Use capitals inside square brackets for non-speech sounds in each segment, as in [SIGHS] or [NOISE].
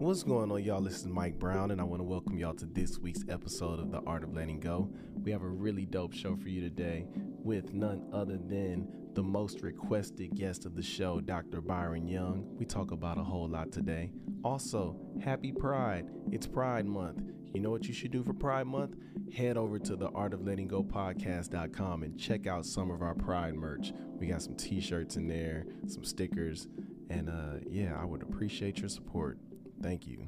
What's going on, y'all? This is Mike Brown, and I want to welcome y'all to this week's episode of The Art of Letting Go. We have a really dope show for you today with none other than the most requested guest of the show, Dr. Byron Young. We talk about a whole lot today. Also, happy Pride. It's Pride Month. You know what you should do for Pride Month? Head over to the Art of Letting Go podcast.com and check out some of our Pride merch. We got some t shirts in there, some stickers, and uh, yeah, I would appreciate your support. Thank you.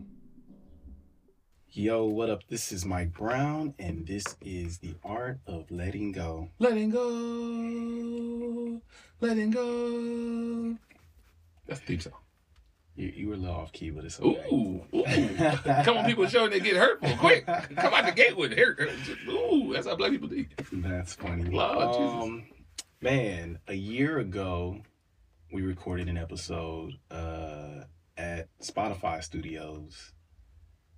Yo, what up? This is Mike Brown, and this is the art of letting go. Letting go, letting go. That's the theme song. You, you were a little off key, but it's okay. Ooh, ooh. Come on, people showing they get hurtful. Quick. Come out the gate with hurt. Ooh, that's how black people do. That's funny. Lord Jesus. um, man, a year ago, we recorded an episode uh, at Spotify Studios,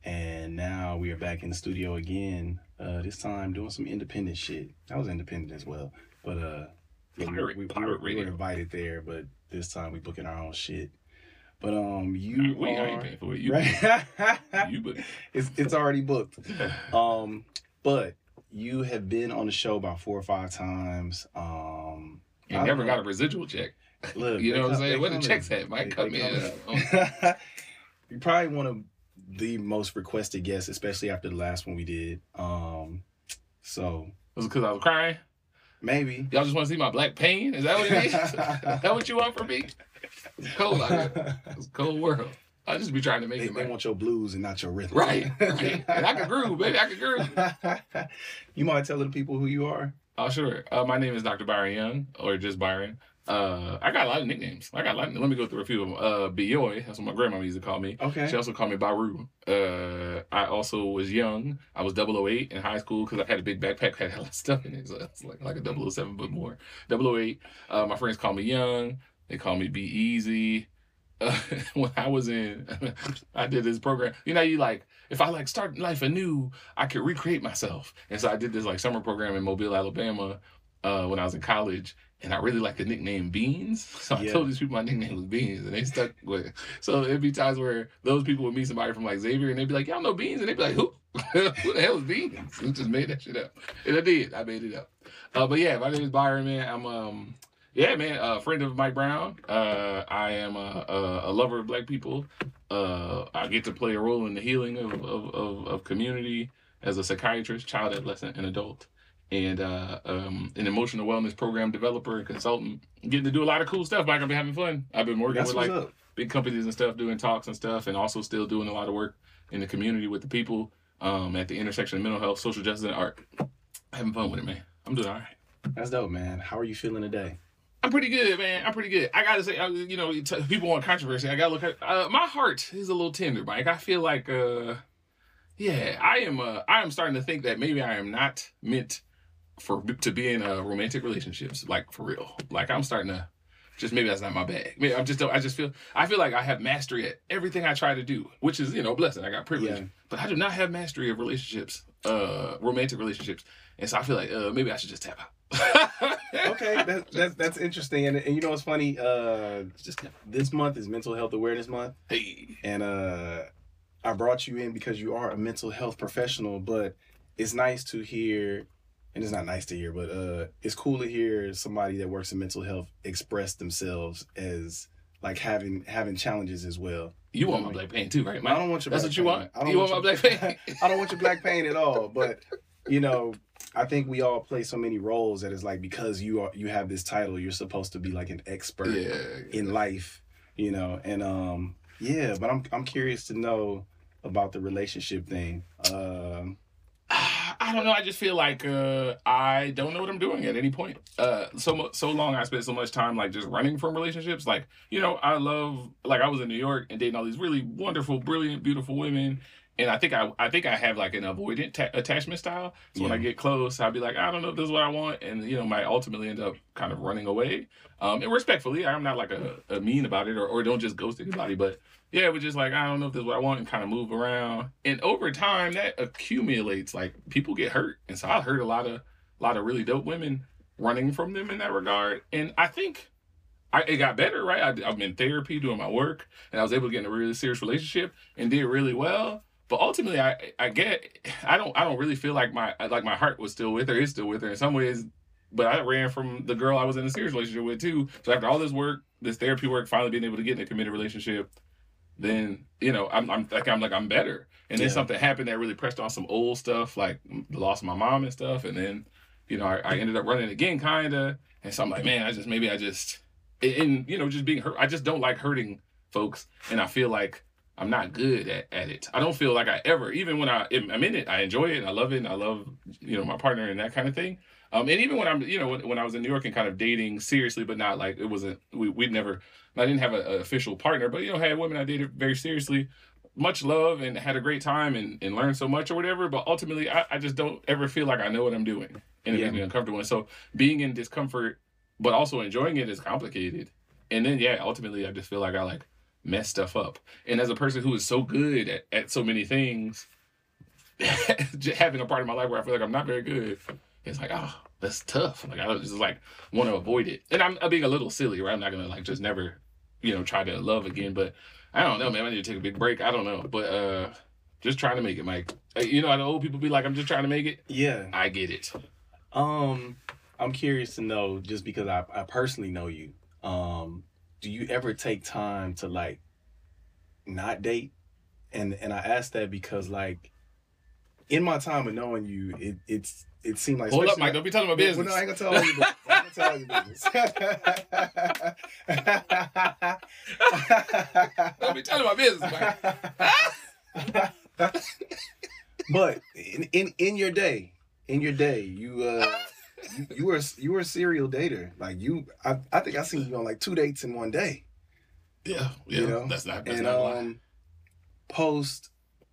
and now we are back in the studio again. Uh, this time doing some independent shit. I was independent as well, but uh, we- Pirate- we, we, pirate were, we were invited there, but this time we booking our own shit. But um, you we are ain't paying for it. You, right. you [LAUGHS] but it's it's already booked. [LAUGHS] Um, but you have been on the show about four or five times. Um, you never got a residual check. Look, You know what I'm saying? they Where the coming. checks at? Might They- come they in. coming. [LAUGHS] [LAUGHS] You're probably one of the most requested guests, especially after the last one we did. Um, so Was it because I was crying? maybe. Y'all just want to see my black pain? Is that what it is? [LAUGHS] is that what you want from me? It's cold out here. It's a cold world. I just be trying to make They, it, they man. want your blues and not your rhythm. Right, right. And I can groove, baby. I can groove. you might tell the people who you are. Oh, sure. Uh, my name is Dr. Byron Young, or just Byron. Uh, I got a lot of nicknames. I got a lot. Let me go through a few of them. Uh, Bioy, that's what my grandma used to call me. Okay. She also called me Baru. Uh, I also was young. I was 008 in high school because I had a big backpack, had a lot of stuff in it. So it's like, like a 007, but more. 008. Uh, my friends call me Young. They call me Be Easy. Uh, [LAUGHS] when I was in, [LAUGHS] I did this program. You know, you like, if I like start life anew, I could recreate myself. And so I did this like summer program in Mobile, Alabama, uh, when I was in college. And I really like the nickname Beans. [LAUGHS] So I Yeah. told these people my nickname was Beans and they stuck with it. So it'd be times where those people would meet somebody from like Xavier and they'd be like, Y'all know Beans? And they'd be like, Who? [LAUGHS] Who the hell is Beans? Who just made that shit up? And I did. I made it up. Uh, but yeah, my name is Byron, man. I'm um yeah, man, a friend of Mike Brown. Uh, I am a, a, a lover of black people. Uh, I get to play a role in the healing of, of, of, of community as a psychiatrist, child, adolescent, and adult. And uh, um, an emotional wellness program developer and consultant. Getting to do a lot of cool stuff, Mike. I've been having fun. I've been working That's with like up. big companies and stuff, doing talks and stuff, and also still doing a lot of work in the community with the people um, at the intersection of mental health, social justice, and art. Having fun with it, man. I'm doing all right. That's dope, man. How are you feeling today? I'm pretty good, man. I'm pretty good. I gotta say, I- you know, t- people want controversy. I gotta look at uh, my heart is a little tender, Mike. I feel like, uh, yeah, I am. Uh, I am starting to think that maybe I am not meant for to be in uh, romantic relationships, like for real. Like I'm starting to just maybe that's not my bag. Maybe I'm just. don't- I just feel. I feel like I have mastery at everything I try to do, which is you know a blessing. I got privilege, Yeah. but I do not have mastery of relationships, uh, romantic relationships, and so I feel like uh, maybe I should just tap out. [LAUGHS] okay, that, that's that's interesting, and, and you know what's funny? Uh, just this month is Mental Health Awareness Month, Hey. and uh, I brought you in because you are a mental health professional. But it's nice to hear, and it's not nice to hear, but uh, it's cool to hear somebody that works in mental health express themselves as like having having challenges as well. You want my black pain too, right? I don't want your That's black what you pain. want? I don't You want my your- black [LAUGHS] pain? I don't want your black pain at all. But you know, I think we all play so many roles that it's like because you are you have this title, you're supposed to be like an expert yeah. in life, you know. And um, yeah, but I'm I'm curious to know about the relationship thing. Um, [SIGHS] [SIGHS] I don't know. I just feel like uh, I don't know what I'm doing at any point. Uh, so so long I spent so much time like just running from relationships. Like you know, I love like I was in New York and dating all these really wonderful, brilliant, beautiful women. And I think I I think I have like an avoidant ta- attachment style. So when I get close, I'll be like, I don't know if this is what I want, and you know, might ultimately end up kind of running away. Um, and respectfully, I'm not like a, a mean about it or, or don't just ghost anybody, but yeah, it was just like I don't know if this is what I want and kind of move around. And over time, that accumulates. Like people get hurt, and so I hurt a lot of a lot of really dope women running from them in that regard. And I think I, it got better, right? I, I'm in therapy doing my work, and I was able to get in a really serious relationship and did really well. But ultimately, I I get I don't I don't really feel like my like my heart was still with her, is still with her in some ways. But I ran from the girl I was in a serious relationship with too. So after all this work, this therapy work, finally being able to get in a committed relationship, then you know I'm I'm like I'm like I'm better. And then Yeah. something happened that really pressed on some old stuff, like mm, the loss of my mom and stuff. And then you know I, I ended up running again, kinda. And so I'm like, man, I just maybe I just and, you know just being hurt. I just don't like hurting folks, and I feel like I'm not good at, at it. I don't feel like I ever, even when I I'm in it, I enjoy it and I love it and I love you know my partner and that kind of thing. Um, and even when I'm you know when, when I was in New York and kind of dating seriously, but not like it wasn't we we'd never I didn't have an official partner, but you know had women I dated very seriously. Much love and had a great time and, and learned so much or whatever, but ultimately I, I just don't ever feel like I know what I'm doing and it Yeah. makes me uncomfortable. And so being in discomfort but also enjoying it is complicated. And then yeah, ultimately I just feel like I like mess stuff up. And as a person who is so good at, at so many things, [LAUGHS] having a part of my life where I feel like I'm not very good, it's like, oh, that's tough. Like I just like want to avoid it. And I'm, I'm being a little silly, right? I'm not gonna like just never, you know, try to love again. But I don't know, man. I need to take a big break. I don't know. But uh just trying to make it, Mike. You know how the old people be like, I'm just trying to make it? Yeah. I get it. Um, I'm curious to know, just because I, I personally know you, um, do you ever take time to like not date? And and I ask that because like in my time of knowing you, it it's it seemed like Hold up, especially- Mike. Don't be telling my Well, business. no, I ain't gonna tell you. your business. I ain't gonna tell all your Don't be telling my business, Mike. but in, in in your day, in your day, you uh you, you were you were a serial dater. Like you, I, I think I seen you on like two dates in one day. Yeah, yeah. You know? That's not that's and not a lie. um, post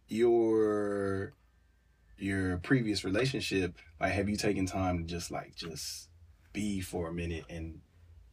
your your previous relationship, like have you taken time to just like just be for a minute and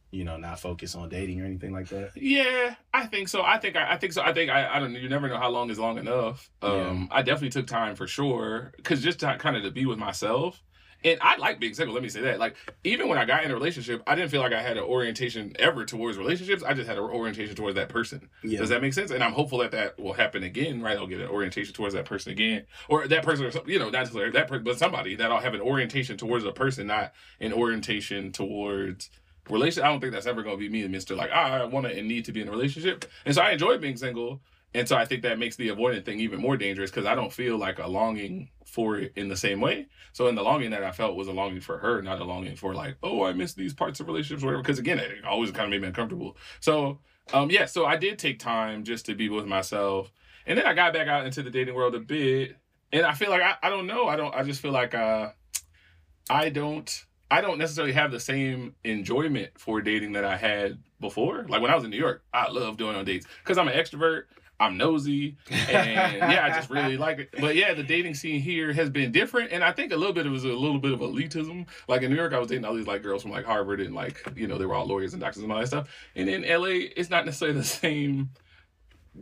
you know not focus on dating or anything like that? Yeah, I think so. I think I, I think so. I think I, I don't know. You never know how long is long enough. Um, I definitely took time for sure, because just to kind of to be with myself. And I like being single. Let me say that. Like even when I got in a relationship, I didn't feel like I had an orientation ever towards relationships. I just had an orientation towards that person. Yeah, Does that make sense? And I'm hopeful that that will happen again. Right? I'll get an orientation towards that person again, or that person, or you know, not necessarily that person, but somebody that I'll have an orientation towards a person, not an orientation towards relationship. I don't think that's ever going to be me, Mister. Like I want to and need to be in a relationship, and so I enjoy being single. And so I think that makes the avoidant thing even more dangerous because I don't feel like a longing for it in the same way. So in the longing that I felt was a longing for her, not a longing for like, oh, I miss these parts of relationships, or whatever. Because again, it always kind of made me uncomfortable. So um, yeah, so I did take time just to be with myself, and then I got back out into the dating world a bit, and I feel like I, I don't know, I don't, I just feel like uh, I don't. I don't necessarily have the same enjoyment for dating that I had before. Like when I was in New York, I loved doing on dates because I'm an extrovert. I'm nosy, and yeah, I just really like it. But yeah, the dating scene here has been different, and I think a little bit of it was a little bit of elitism. Like in New York, I was dating all these like girls from like Harvard, and like you know they were all lawyers and doctors and all that stuff. And in LA, it's not necessarily the same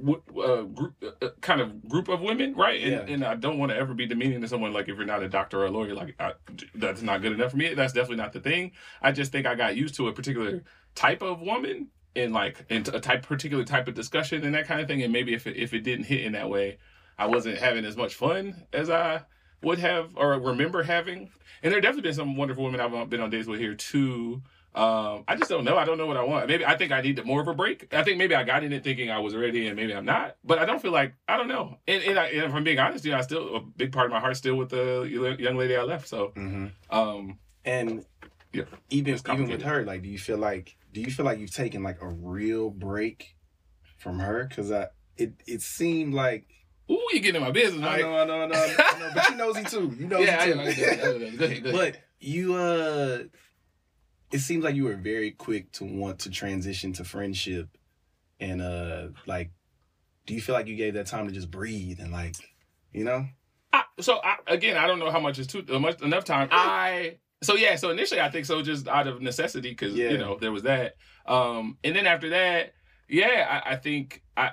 uh, group, uh, uh, kind of group of women, right? And, Yeah. and I don't want to ever be demeaning to someone like if you're not a doctor or a lawyer, like I, that's not good enough for me. That's definitely not the thing. I just think I got used to a particular type of woman and like in a type particular type of discussion and that kind of thing. And maybe if it, if it didn't hit in that way, I wasn't having as much fun as I would have or remember having. And there definitely been some wonderful women I've been on dates with here too. Um, I just don't know. I don't know what I want. Maybe I think I need more of a break. I think maybe I got in it thinking I was ready, and maybe I'm not. But I don't feel like I don't know. And, and, I, and if I'm being honest, you know, I still a big part of my heart still with the young lady I left. So, hmm um, And Yeah. even even with her, like, do you feel like do you feel like you've taken like a real break from her? Because I it it seemed like ooh, you getting in my business, I know, I know, I know, I know, I know, but you nosy too. You nosy [LAUGHS] yeah, too. know, I know, I know, I know. Go ahead, go ahead. but you uh it seems like you were very quick to want to transition to friendship and uh like do you feel like you gave that time to just breathe and like you know I, so I, again, I don't know how much is too uh, much enough time. I so yeah. So initially, I think so, just out of necessity, because Yeah. you know there was that. Um, and then after that, yeah, I, I think I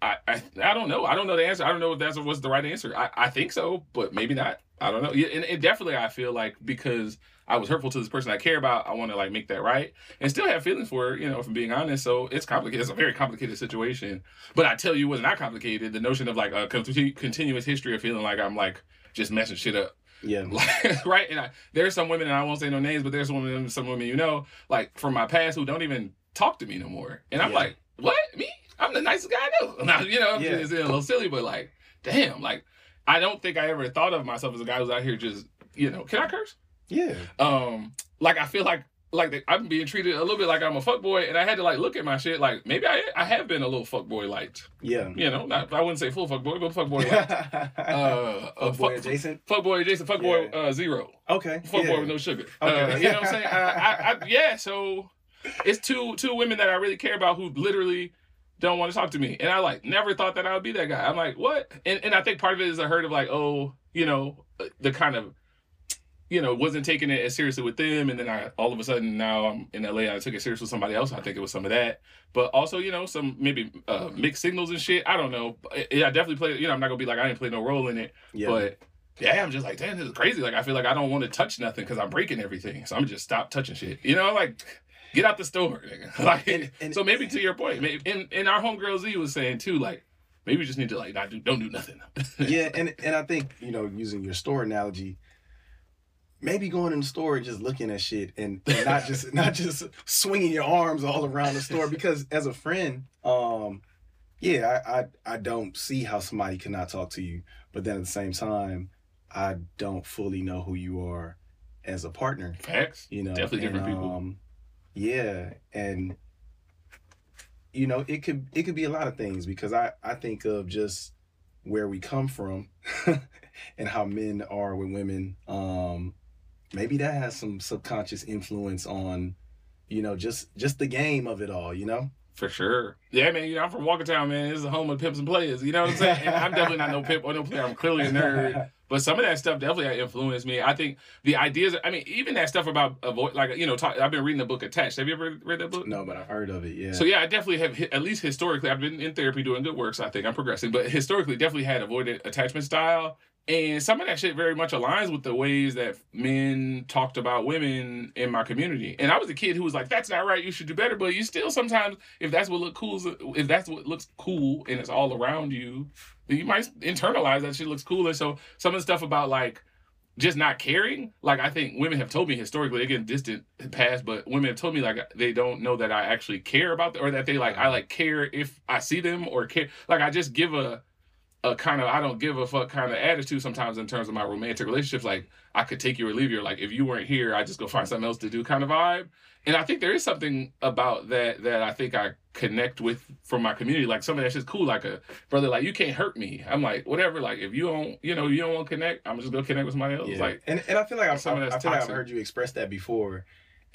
I, I I don't know. I don't know the answer. I don't know if that's what's the right answer. I, I think so, but maybe not. I don't know. Yeah, and, and definitely I feel like because I was hurtful to this person I care about, I want to like make that right and still have feelings for her, you know, if I'm being honest. So it's complicated. It's a very complicated situation. But I tell you what's not complicated, the notion of like a continu- continuous history of feeling like I'm like just messing shit up. Yeah. Like, [LAUGHS] right? And I, there's some women, and I won't say no names, but there's some women, some women you know, like from my past who don't even talk to me no more. And I'm Yeah. like, what? Me? I'm the nicest guy I know. [LAUGHS] Now, you know, I'm Yeah. just a little silly, but like, damn, like, I don't think I ever thought of myself as a guy who's out here just, you know, can I curse? Yeah. Um, like I feel like like the, I'm being treated a little bit like I'm a fuckboy, and I had to like look at my shit. Like maybe I I have been a little fuckboy light. Yeah. You know, not I wouldn't say full fuckboy, but fuckboy light. [LAUGHS] Uh, uh, boy fuck, adjacent. fuckboy Jason, fuckboy Yeah. uh, zero. Okay. Fuck yeah. boy with no sugar. Okay. Uh, you know what I'm saying? I, [LAUGHS] I, I, yeah, so it's two two women that I really care about who literally don't want to talk to me. And I like never thought that I would be that guy. I'm like, what? And and I think part of it is a hurt of like, oh, you know, the kind of you know, wasn't taking it as seriously with them, and then I all of a sudden now I'm in LA. I took it serious with somebody else. I think it was some of that, but also you know some maybe uh, mixed signals and shit. I don't know. I, I definitely played. You know, I'm not gonna be like I didn't play no role in it. Yeah. But yeah, I'm just like, damn, this is crazy. Like, I feel like I don't want to touch nothing because I'm breaking everything. So I'm just stop touching shit. You know, like get out the store. Nigga. [LAUGHS] Like, And- and- so maybe to your point, maybe, and and our homegirl Z was saying too, like maybe we just need to like not do, don't do nothing. [LAUGHS] yeah, and and I think you know, using your store analogy, maybe going in the store and just looking at shit and, and not [LAUGHS] just not just swinging your arms all around the store because as a friend, um, yeah, I, I I don't see how somebody cannot talk to you, but then at the same time, I don't fully know who you are as a partner. Facts. You know, Definitely different and, people. Um, yeah, and you know, it could it could be a lot of things because I I think of just where we come from [LAUGHS] and how men are with women. Um, maybe that has some subconscious influence on, you know, just just the game of it all. You know. For sure. Yeah, man, you know, I'm from Walkertown, man. This is the home of pimps and players. You know what I'm saying? And I'm definitely not no pimp or no player. I'm clearly a nerd. [LAUGHS] But some of that stuff definitely influenced me. I think the ideas, I mean, even that stuff about avoid, like, you know, talk, I've been reading the book Attached. Have you ever read that book? No, but I've heard of it. Yeah. So yeah, I definitely have at least historically. I've been in therapy doing good works. so I think I'm progressing. But historically, definitely had avoided attachment style, and some of that shit very much aligns with the ways that men talked about women in my community. And I was a kid who was like, "That's not right. You should do better." But you still sometimes, if that's what look cool, if that's what looks cool, and it's all around you, you might internalize that shit looks cool. And so some of the stuff about like just not caring. Like I think women have told me historically, again, distant past, but women have told me like they don't know that I actually care about them, or that they like I like care if I see them or care. Like I just give a a kind of I don't give a fuck kind of attitude sometimes in terms of my romantic relationships. Like I could take you or leave you. Or like if you weren't here, I just go find something else to do kind of vibe. And I think there is something about that that I think I connect with from my community. Like some of that's just cool. Like a brother, like you can't hurt me. I'm like whatever. Like if you don't, you know, you don't want to connect, I'm just gonna connect with somebody else. Yeah. Like and and I feel like I've, some of I, that's feel like I've heard you express that before,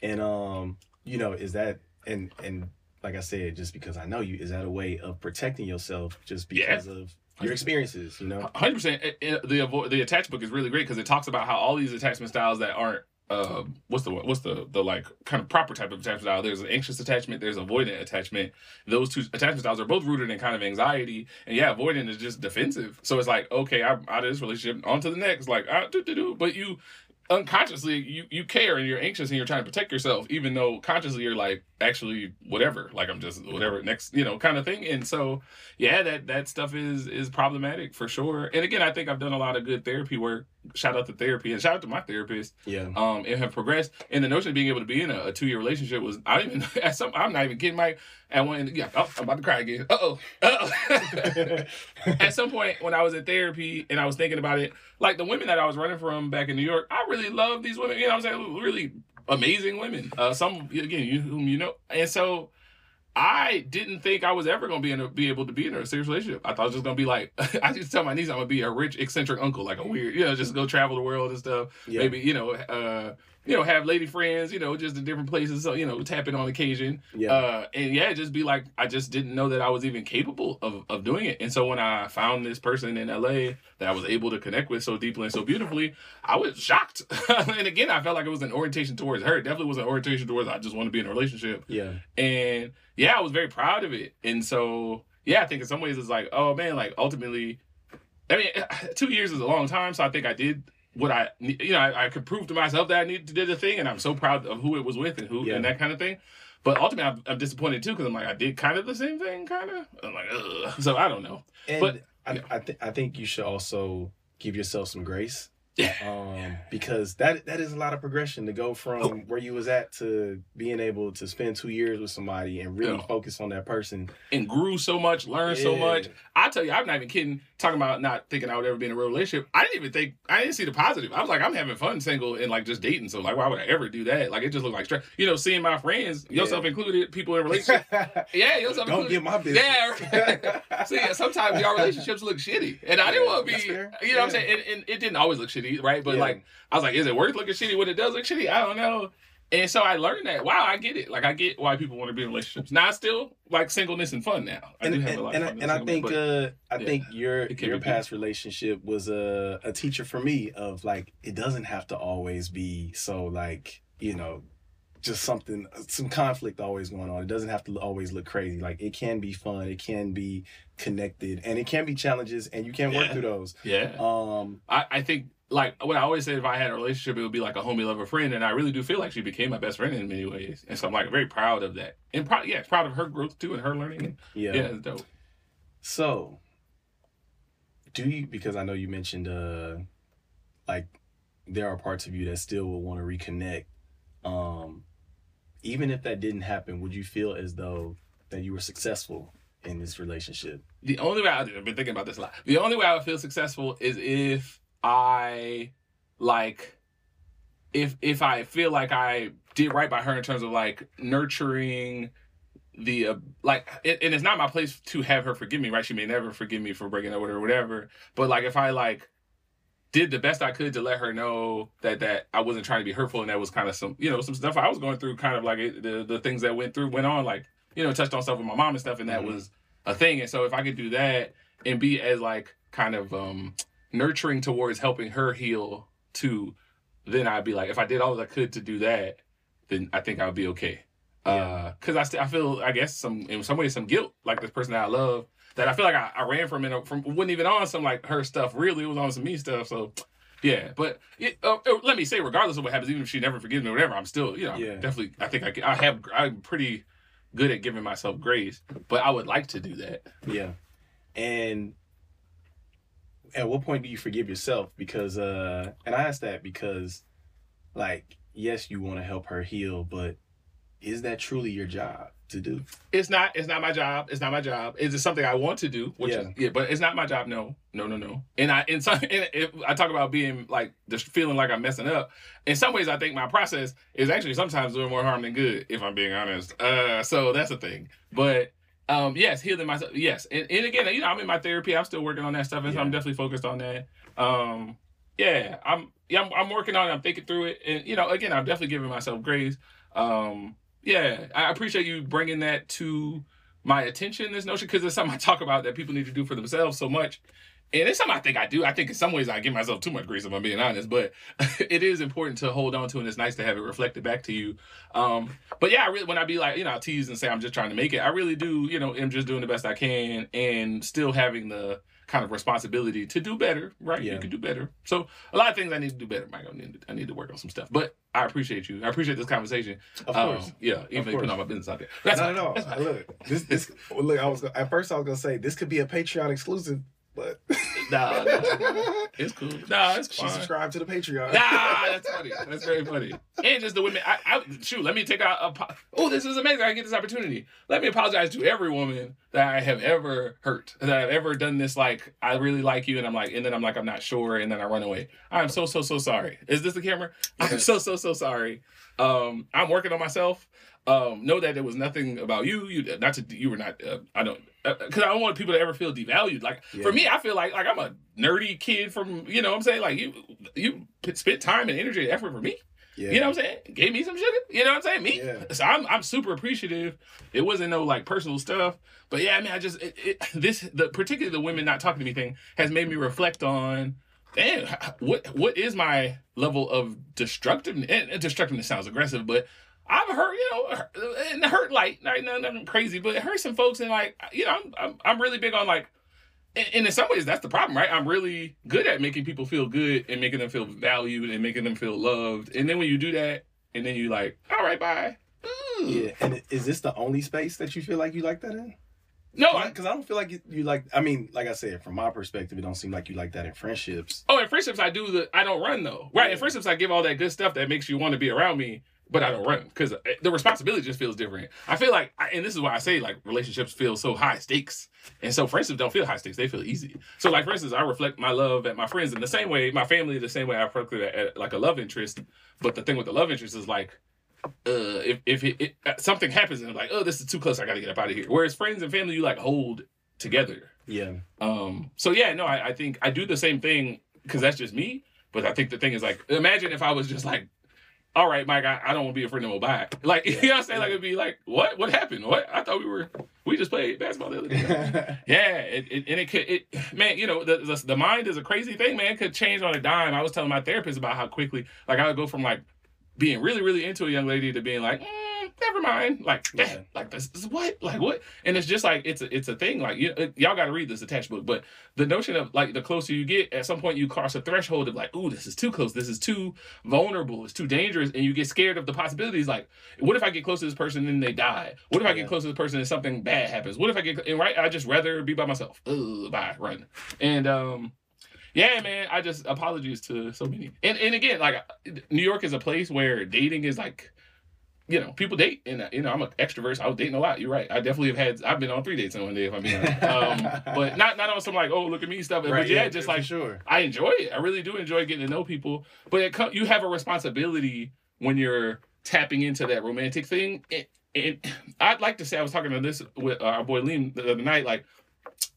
and um, you know, is that and and like I said, just because I know you, is that a way of protecting yourself just Yeah. because of your experiences? You know, hundred percent. The the attached book is really great because it talks about how all these attachment styles that aren't uh, what's the what's the the like kind of proper type of attachment style. There's an anxious attachment. There's avoidant attachment. Those two attachment styles are both rooted in kind of anxiety. And yeah, avoidant is just defensive. So it's like okay, I'm out of this relationship, on to the next. Like ah, do do do. But you unconsciously you you care and you're anxious and you're trying to protect yourself even though consciously you're like actually whatever like i'm just whatever next you know kind of thing. And so yeah that that stuff is is problematic for sure. And again i think i've done a lot of good therapy work shout out to therapy and shout out to my therapist yeah, um and have progressed. And the notion of being able to be in a, a two-year relationship was i even [LAUGHS] at some i'm not even kidding mike. At one yeah oh, i'm about to cry again. Uh-oh. Uh-oh. [LAUGHS] [LAUGHS] At some point when I was in therapy and I was thinking about it, like the women that I was running from back in New York, I really love these women. You know I'm saying? Really amazing women. Uh, some again, you whom you know, and so I didn't think I was ever gonna be in a, be able to be in a serious relationship. I thought I was just gonna be like [LAUGHS] I just tell my niece I'm gonna be a rich eccentric uncle, like a weird, you know, just go travel the world and stuff. yeah, Maybe you know, uh, you know, have lady friends, you know, just in different places. So you know, tap in on occasion. yeah, Uh, and yeah, just be like, I just didn't know that I was even capable of, of doing it. And so when I found this person in LA that I was able to connect with so deeply and so beautifully, I was shocked. [LAUGHS] and again, I felt like it was an orientation towards her. It definitely was an orientation towards I just want to be in a relationship. yeah, And yeah, I was very proud of it. And so yeah, I think in some ways it's like, oh man, like ultimately, I mean, [SIGHS] two years is a long time, so I think I did what I, you know, I, I could prove to myself that I needed to do the thing, and I'm so proud of who it was with and who Yeah. and that kind of thing. But ultimately, I'm, I'm disappointed too because I'm like, I did kind of the same thing, kind of. I'm like, ugh. So I don't know. And But- I, yeah. I, th- I think you should also give yourself some grace. Yeah. Um, because that that is a lot of progression to go from Oh. where you was at to being able to spend two years with somebody and really Yeah. focus on that person. And grew so much, learned so much. I tell you, I'm not even kidding. Talking about not thinking I would ever be in a real relationship. I didn't even think I didn't see the positive. I was like, I'm having fun single and like just dating. So like, why would I ever do that? Like, it just looked like stress. You know, seeing my friends, yourself included, people in relationships. [LAUGHS] Yeah, yourself Don't included. get my business. Yeah. [LAUGHS] [LAUGHS] See, sometimes your relationships look shitty, and I didn't want to be. You know what I'm saying? And, and it didn't always look shitty, right? But Yeah. like, I was like, is it worth looking shitty when it does look shitty? I don't know. And so I learned that. Wow, I get it. Like I get why people want to be in relationships. Now I still like singleness and fun now. I and, do have and, a lot and, of I- fun. and I think but- uh, I yeah, think your your past relationship was a a teacher for me of like it doesn't have to always be so like you know just something some conflict always going on. It doesn't have to always look crazy. Like it can be fun. It can be connected, and it can be challenges, and you can work through those. yeah. Um, I, I think like what I always said, if I had a relationship, it would be like a homie lover friend, and I really do feel like she became my best friend in many ways, and so I'm like very proud of that, and proud, yeah, proud of her growth too and her learning. And, yeah. yeah, it's dope. So, do you? Because I know you mentioned, uh, like, there are parts of you that still will want to reconnect. Um, even if that didn't happen, would you feel as though that you were successful in this relationship? The only way I, I've been thinking about this a lot. The only way I would feel successful is if I like if if I feel like I did right by her in terms of like nurturing the uh, like it, and it's not my place to have her forgive me right? She may never forgive me for breaking up with her or whatever. But like if i like did the best i could to let her know that that i wasn't trying to be hurtful and that was kind of some you know some stuff i was going through kind of like it, the the things that went through went on like you know touched on stuff with my mom and stuff and that Mhm. was a thing. And so if i could do that and be as like kind of um nurturing towards helping her heal too then i'd be like if i did all i could to do that then i think i would be okay Yeah. because I, st- I feel I guess some in some ways some guilt like this person that I love that I feel like I, I ran from it from wasn't even on some like her stuff really it was on some me stuff so yeah but it, uh, uh, let me say regardless of what happens even if she never forgives me or whatever I'm still you know Yeah. definitely I think I can, I have I'm pretty good at giving myself grace but I would like to do that Yeah. And at what point do you forgive yourself? Because uh and I ask that because like yes, you want to help her heal, but is that truly your job to do? it's not it's not my job it's not my job it's just something I want to do which Yeah. is yeah but it's not my job no no no no and I in some [LAUGHS] and if I talk about being like just feeling like I'm messing up in some ways I think my process is actually sometimes doing more harm than good if I'm being honest uh so that's the thing but um yes healing myself yes. And, and again you know I'm in my therapy. I'm still working on that stuff and so I'm definitely focused on that. Um yeah I'm yeah I'm, I'm working on it. I'm thinking through it. And you know again I'm definitely giving myself grace. Um yeah I appreciate you bringing that to my attention this notion because it's something I talk about that people need to do for themselves so much. And it's something I think I do. I think in some ways I give myself too much grace if I'm being honest, but [LAUGHS] it is important to hold on to and it's nice to have it reflected back to you. Um, but yeah, I really when I be like, you know, I tease and say I'm just trying to make it, I really do, you know, am just doing the best I can and still having the kind of responsibility to do better, right? Yeah. You can do better. So a lot of things I need to do better, Mike. I need to, I need to work on some stuff. But I appreciate you. I appreciate this conversation. Of Um, course. yeah, even though you put all my business out there. That's no, no, no. Look, this, this. Look, I was at first I was gonna say this could be a Patreon exclusive, but Nah, nah. It's cool. Nah, it's she fine. subscribed to the Patreon. Nah, that's funny. That's very funny. And just the women. I, I shoot. Let me take out. A, po- oh, this is amazing. I get this opportunity. Let me apologize to every woman that I have ever hurt. That I've ever done this. Like I really like you, and I'm like, and then I'm like, I'm not sure, and then I run away. I'm so so so sorry. Is this the camera? I'm so so so sorry. Um, I'm working on myself. Um, know that there was nothing about you. You not to you were not. Uh, I don't Uh, because I don't want people to ever feel devalued. Like Yeah. for me, I feel like like I'm a nerdy kid from you know what I'm saying like you you spent time and energy and effort for me. Yeah. You know what I'm saying? Gave me some sugar. You know what I'm saying? Me. Yeah. So I'm I'm super appreciative. It wasn't no like personal stuff, but yeah, I mean, I just it, it, [LAUGHS] this the particularly the women not talking to me thing has made me reflect on. Damn, what what is my level of destructiveness? And destructiveness sounds aggressive, but I've heard, you know, and hurt light, not nothing crazy, but it hurt some folks, and like, you know, I'm I'm, I'm really big on like, and, and in some ways that's the problem, right? I'm really good at making people feel good and making them feel valued and making them feel loved, and then when you do that, and then you like, all right, bye. Ooh. Yeah, and is this the only space that you feel like you like that in? No, because I don't feel like you, you like. I mean, like I said, from my perspective, it don't seem like you like that in friendships. oh, in friendships I do the I don't run though, right? In friendships I give all that good stuff that makes you want to be around me, but I don't run because the responsibility just feels different. I feel like, I, and this is why I say like relationships feel so high stakes, and so friendships don't feel high stakes; they feel easy. So, like for instance, I reflect my love at my friends in the same way, my family the same way I reflect it at, at like a love interest. But the thing with the love interest is like. Uh, if if it, it, uh, something happens and I'm like, oh, this is too close, I gotta get up out of here. Whereas friends and family, you like hold together. Yeah, Um, so yeah, no, I, I think I do the same thing because that's just me. But I think the thing is like, imagine if I was just like, all right, Mike, I, I don't want to be a friend no more. Bye. [LAUGHS] Like, you know what I'm saying? Like, it'd be like, what? What happened? What? I thought we were, we just played basketball the other day. [LAUGHS] yeah, it, it, and it could, it, man, you know, the, the the mind is a crazy thing, man. It could change on a dime. I was telling my therapist about how quickly, like, I would go from like being really, really into a young lady to being like, mm, never mind. Like, Yeah. like this, this what? Like what? And it's just like it's a it's a thing. Like you, y'all got to read this attached book. But the notion of like the closer you get, at some point you cross a threshold of like, ooh, this is too close. This is too vulnerable. It's too dangerous, and you get scared of the possibilities. Like, what if I get close to this person and they die? What if I get close to this person and something bad happens? What if I get and right? I just rather be by myself. Ugh, bye, run. And um. Yeah, man. I just apologies to so many. And and again, like New York is a place where dating is like, you know, people date, and you know, I'm an extrovert. So I was dating a lot. You're right. I definitely have had. I've been on three dates in one day, if I'm being honest. Um, but not not on some like, oh, look at me stuff. but yeah, just like sure. I enjoy it. I really do enjoy getting to know people. But it you have a responsibility when you're tapping into that romantic thing. And, and I'd like to say I was talking to this with uh, our boy Liam the other night, like.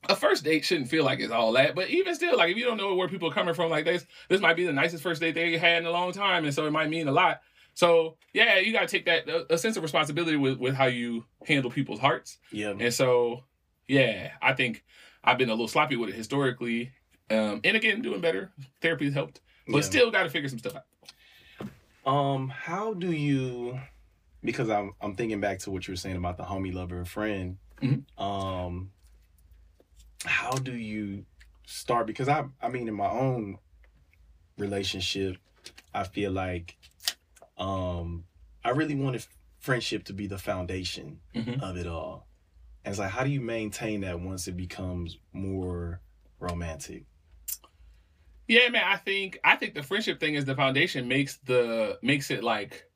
A first date shouldn't feel like it's all that, but even still, like if you don't know where people are coming from, like this, this might be the nicest first date they had in a long time, and so it might mean a lot. So yeah, you gotta take that a, a sense of responsibility with with how you handle people's hearts. Yeah, And so, yeah, I think I've been a little sloppy with it historically. Um, and again, doing better. Therapy has helped, but Yeah. still got to figure some stuff out. Um, how do you? Because I'm I'm thinking back to what you were saying about the homie, lover, and friend. Mhm. Um, how do you start? Because I I mean, in my own relationship, I feel like, um, I really wanted friendship to be the foundation Mhm. of it all. And it's like, how do you maintain that once it becomes more romantic? Yeah, man. I think I think the friendship thing is the foundation makes the makes it like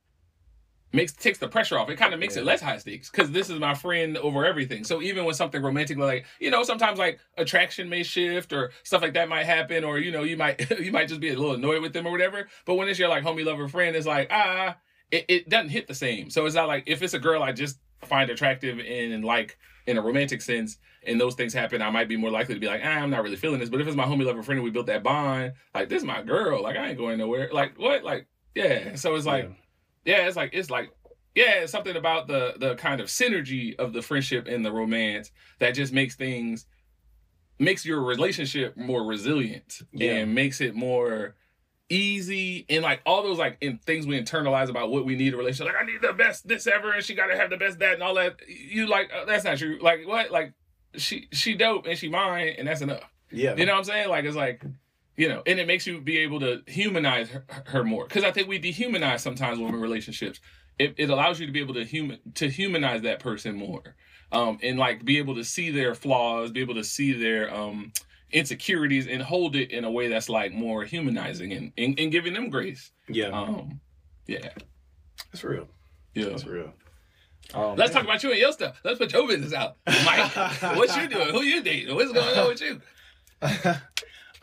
makes takes the pressure off. It kind of makes it less high stakes because this is my friend over everything. So even when something romantic, like you know, sometimes like attraction may shift or stuff like that might happen, or you know, you might [LAUGHS] you might just be a little annoyed with them or whatever. But when it's your like homie lover friend, it's like ah, it, it doesn't hit the same. So it's not like if it's a girl I just find attractive and, and like in a romantic sense, and those things happen, I might be more likely to be like, ah, I'm not really feeling this. But if it's my homie lover friend and we built that bond, like this is my girl, like I ain't going nowhere. Like what? Like yeah. So it's like yeah, it's like it's like yeah, it's something about the the kind of synergy of the friendship and the romance that just makes things makes your relationship more resilient Yeah. and makes it more easy and like all those like in things we internalize about what we need in a relationship like i need the best this ever and she gotta have the best that and all that. You like uh, that's not true. Like what? Like she she dope and she mine and that's enough. Yeah, you know what I'm saying? Like it's like, you know, and it makes you be able to humanize her, her more because I think we dehumanize sometimes when we're in relationships. It, it allows you to be able to human to humanize that person more, um, and like be able to see their flaws, be able to see their um insecurities, and hold it in a way that's like more humanizing and and, and giving them grace. yeah. Um, yeah, That's real. yeah. That's real. Oh, Let's man. talk about you and your stuff. Let's put your business out, Mike. [LAUGHS] what you doing? Who you dating? What's going on with you? [LAUGHS]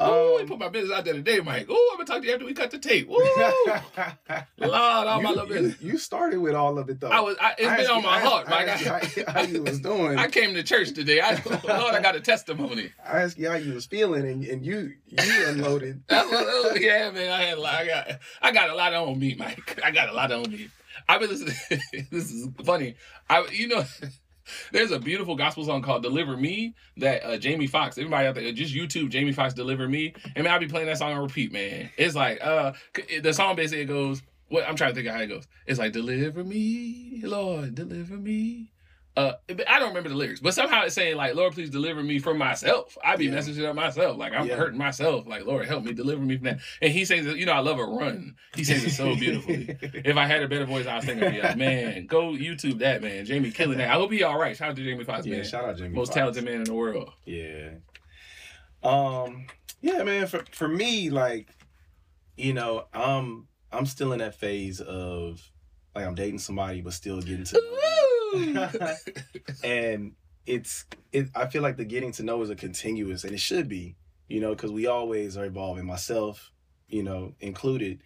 Ooh, I um, put my business out there today, Mike. Oh, I'm gonna talk to you after we cut the tape. Ooh, [LAUGHS] Lord, all my you, little you, business. you started with all of it though. I was. I, it's I been on my I heart, asked- Mike. I you I, you was [LAUGHS] doing. I came to church today. I, [LAUGHS] Lord, I got a testimony. I asked you how you was feeling, and, and you you unloaded. Oh, yeah, man. I had a lot. I got. I got a lot on me, Mike. I got a lot on me. I've been listening. this is funny. I, you know. There's a beautiful gospel song called "Deliver Me" that uh, Jamie Foxx. Everybody out there, just YouTube Jamie Foxx "Deliver Me," and man, I'll be playing that song on repeat. Man, it's like uh, the song basically goes, What I'm trying to think of how it goes. It's like deliver me, Lord, deliver me. Uh, I don't remember the lyrics, but somehow it's saying like, Lord, please deliver me from myself. I be Yeah. messing shit up myself. Like I'm Yeah. hurting myself. Like Lord, help me, deliver me from that. And he sings, it- you know, I love a run. He sings it so [LAUGHS] beautifully. if I had a better voice, I was thinking, yeah, man, go YouTube that man, Jamie killing that. I hope he all right. Shout out to Jamie Foxx, yeah, man, shout out Jamie. most Foxx. talented man in the world. Yeah. Um. Yeah, man. For for me, like, you know, I'm I'm still in that phase of like I'm dating somebody, but still getting to them. [LAUGHS] and it's it. I feel like the getting to know is a continuous, and it should be, you know, because we always are evolving. Myself, you know, included,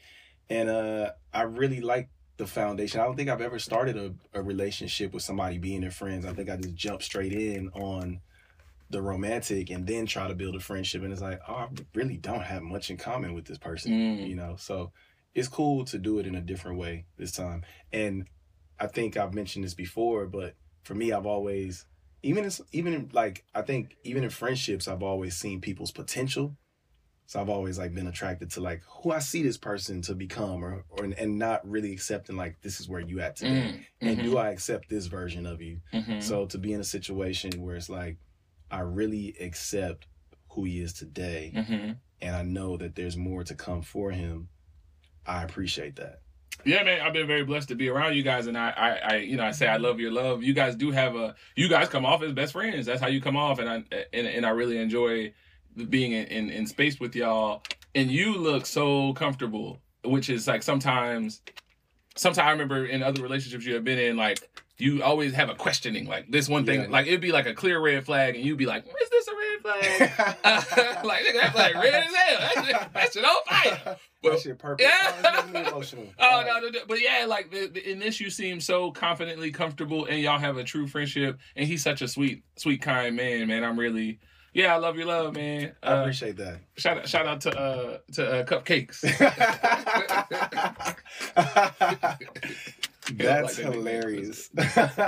and uh, I really like the foundation. I don't think I've ever started a, a relationship with somebody being their friends. I think I just jump straight in on the romantic and then try to build a friendship and it's like oh i really don't have much in common with this person Mm. you know so it's cool to do it in a different way this time and i think i've mentioned this before but for me i've always even in, even in, like i think even in friendships i've always seen people's potential so i've always like been attracted to like who i see this person to become or, or and not really accepting like this is where you at today Mm, and do i accept this version of you mhm. so to be in a situation where it's like I really accept who he is today Mhm. and I know that there's more to come for him, I appreciate that. Yeah, man, I've been very blessed to be around you guys, and I, I, I, you know, I say I love your love. You guys do have a, you guys come off as best friends. That's how you come off, and I, and, and I really enjoy being in, in, in space with y'all. And you look so comfortable, which is like sometimes, sometimes I remember in other relationships you have been in, like you always have a questioning, like this one thing, Yeah. like it'd be like a clear red flag, and you'd be like, is this a red flag? [LAUGHS] [LAUGHS] like nigga, that flag red as hell. That shit, that shit on fire. [LAUGHS] that shit perfect. Yeah. Oh, it's making me emotional. Oh no, no, no, but yeah, like the, the, in this, you seem so confidently comfortable, and y'all have a true friendship. And he's such a sweet, sweet, kind man, man. I'm really, yeah, I love your love, man. I Uh, appreciate that. shout out, shout out to uh to uh, cupcakes. [LAUGHS] [LAUGHS] That's Like hilarious.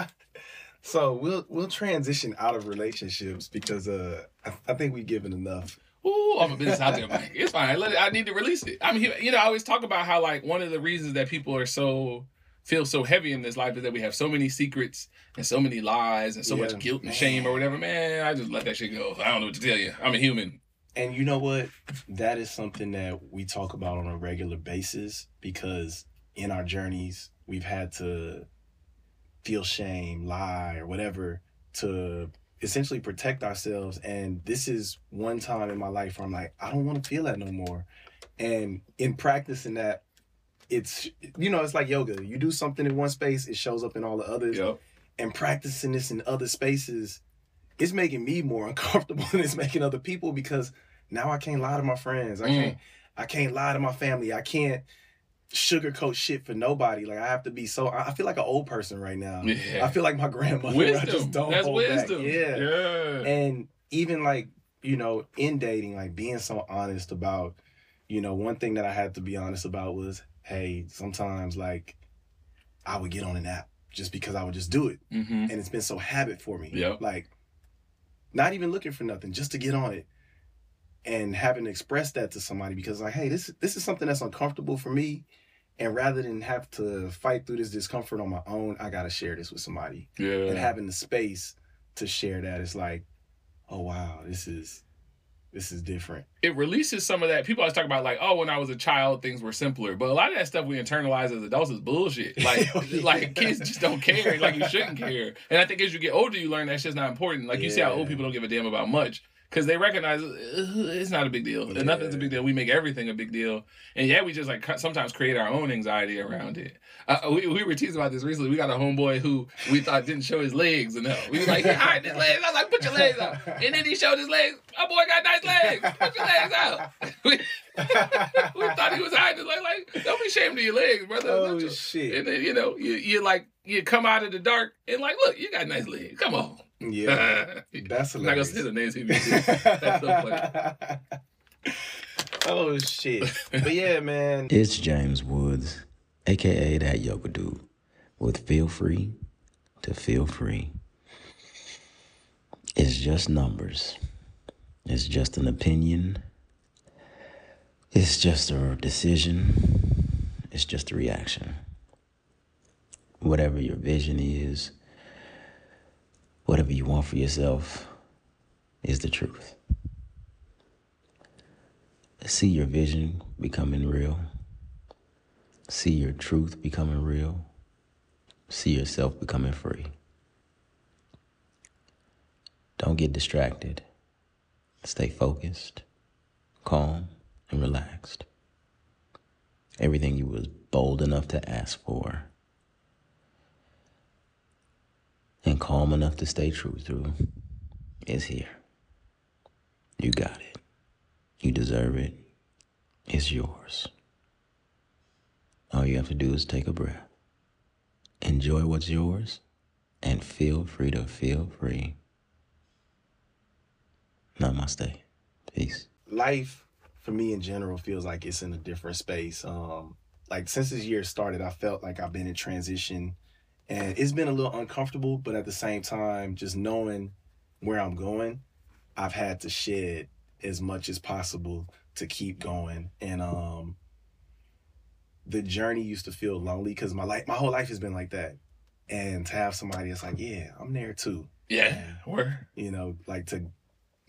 [LAUGHS] so we'll we'll transition out of relationships because uh I, I think we've given enough. Ooh, I'm a business out there, Mike. It's fine. Let it, I need to release it. I mean, you know, I always talk about how like one of the reasons that people are so feel so heavy in this life is that we have so many secrets and so many lies and so Yeah, much guilt and shame or whatever. Man, I just let that shit go. I don't know what to tell you. I'm a human. And you know what? That is something that we talk about on a regular basis because in our journeys, we've had to feel shame, lie, or whatever to essentially protect ourselves. And this is one time in my life where I'm like, I don't want to feel that no more. And in practicing that, it's, you know, it's like yoga. You do something in one space, it shows up in all the others Yep. and practicing this in other spaces, it's making me more [LAUGHS] uncomfortable than it's making other people because now I can't lie to my friends. I Mm. can't I can't lie to my family. I can't sugarcoat shit for nobody. Like I have to be so I I feel like an old person right now. Yeah. I feel like my [LAUGHS] grandmother. I wisdom. just don't That's hold back. wisdom. Yeah. Yeah. And even like, you know, in dating, like being so honest about, you know, one thing that I had to be honest about was, hey, sometimes like I would get on an app just because I would just do it hmm and it's been so habit for me. Yep. Like, not even looking for nothing, just to get on it, and having to express that to somebody because like, hey, this this is something that's uncomfortable for me, and rather than have to fight through this discomfort on my own, I gotta share this with somebody, Yeah. and having the space to share that is like, oh wow, this is this is different. it releases some of that. People always talk about like, oh, when I was a child, things were simpler. But a lot of that stuff we internalize as adults is bullshit. [LAUGHS] Like, Oh, yeah. like kids just don't care. Like you shouldn't care. And I think as you get older, you learn that shit's not important. Like you see how old people don't give a damn about much because they recognize uh, it's not a big deal. Yeah. Nothing's a big deal. We make everything a big deal. And yeah, we just like sometimes create our own anxiety around it. Uh, we, we were teasing about this recently. We got a homeboy who we thought didn't show his legs enough. We were like, he hide his legs. I was like, put your legs out. And then he showed his legs. My boy got nice legs. Put your legs out. [LAUGHS] we, we thought he was hiding his legs. Like, don't be ashamed of your legs, brother. oh shit! and then, you know, you, you like, you come out of the dark and like, look, you got nice legs. Come on. Yeah, that's I'm not gonna say the names he That's so [LAUGHS] oh shit! But yeah, man. It's James Woods, aka Dat Yoga Dude, with Feel Free to Feel Free. It's just numbers. It's just an opinion. It's just a decision. It's just a reaction. Whatever your vision is, whatever you want for yourself, is the truth. See your vision becoming real. See your truth becoming real. See yourself becoming free. Don't get distracted. Stay focused, calm, and relaxed. Everything you was bold enough to ask for and calm enough to stay true through is here. You got it. You deserve it. It's yours. All you have to do is take a breath, enjoy what's yours, and feel free to feel free. Namaste. Peace. life for me in general feels like it's in a different space. Um, like since this year started, I felt like I've been in transition, and it's been a little uncomfortable. But at the same time, just knowing where I'm going, I've had to shed as much as possible to keep going. And um, the journey used to feel lonely because my life, my whole life has been like that. And to have somebody that's like, yeah, I'm there too. Yeah, where You know, like to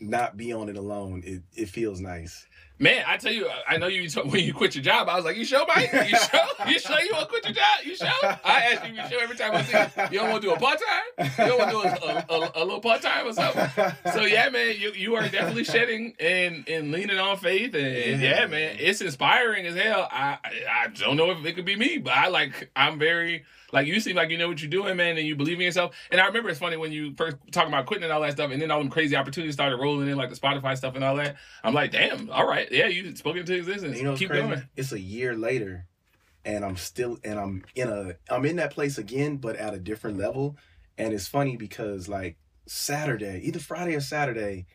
not be on it alone, it, it feels nice. Man, I tell you, I know you [LAUGHS] when you quit your job. I was like, you sure, Mike? You sure? You sure you want to quit your job? You sure? I ask you, you sure every time I see you. You don't want to do a part time? You don't want to do a, a, a, little part time or something? So yeah, man, you you are definitely shedding and and leaning on faith, and yeah, Yeah. man, it's inspiring as hell. I I I don't know if it could be me, but I like I'm very like you seem like you know what you're doing, man, and you believe in yourself. And I remember it's funny when you first talking about quitting and all that stuff, and then all them crazy opportunities started rolling in, like the Spotify stuff and all that. I'm like, damn, all right, yeah, you spoken to existence. you know, Keep crazy? going. It's a year later, and I'm still, and I'm in a, I'm in that place again, but at a different level. And it's funny because like Saturday, either Friday or Saturday,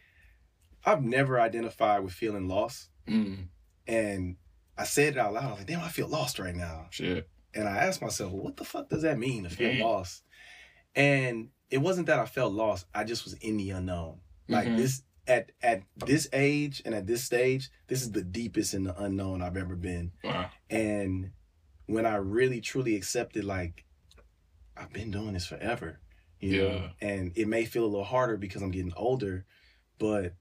I've never identified with feeling lost, Mm, and I said it out loud. I was like, damn, I feel lost right now. shit. And I asked myself, well, what the fuck does that mean to feel lost? And it wasn't that I felt lost. I just was in the unknown. Like Mhm. this at at this age and at this stage, this is the deepest in the unknown I've ever been. Wow. And when I really truly accepted, like, I've been doing this forever, you know, Yeah. and it may feel a little harder because I'm getting older, but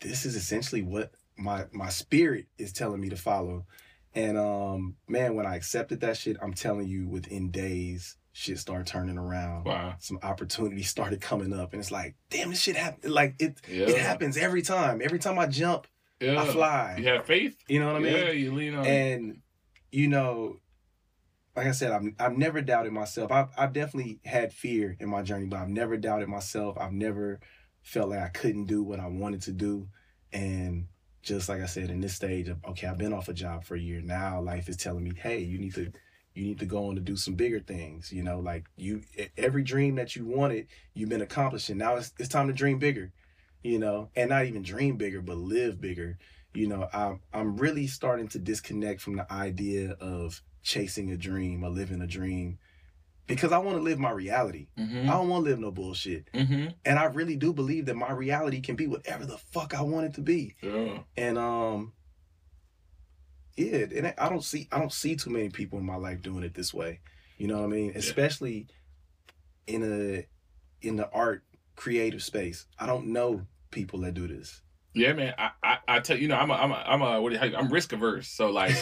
this is essentially what my my spirit is telling me to follow. And um, man, when I accepted that shit, I'm telling you, within days, shit started turning around. Wow. Some opportunities started coming up, and it's like, damn, this shit happened. Like it, Yeah. it happens every time. Every time I jump, Yeah. I fly. You have faith. You know what I mean? Yeah, you lean on. and you know like i said i've, I've never doubted myself I've, I've definitely had fear in my journey but i've never doubted myself i've never felt like i couldn't do what i wanted to do and just like i said in this stage of okay i've been off a job for a year now life is telling me hey you need to you need to go on to do some bigger things you know like you every dream that you wanted you've been accomplishing now it's, it's time to dream bigger you know and not even dream bigger but live bigger you know I'm, I'm really starting to disconnect from the idea of chasing a dream or living a dream because i want to live my reality mm-hmm. i don't want to live no bullshit Mm-hmm. and i really do believe that my reality can be whatever the fuck i want it to be Yeah. and um yeah and i don't see i don't see too many people in my life doing it this way you know what i mean especially in a in the art creative space i don't know people that do this Yeah, man. I, I, I tell you, you know, I'm a, I'm a, I'm a, what do you, I'm risk averse. So like,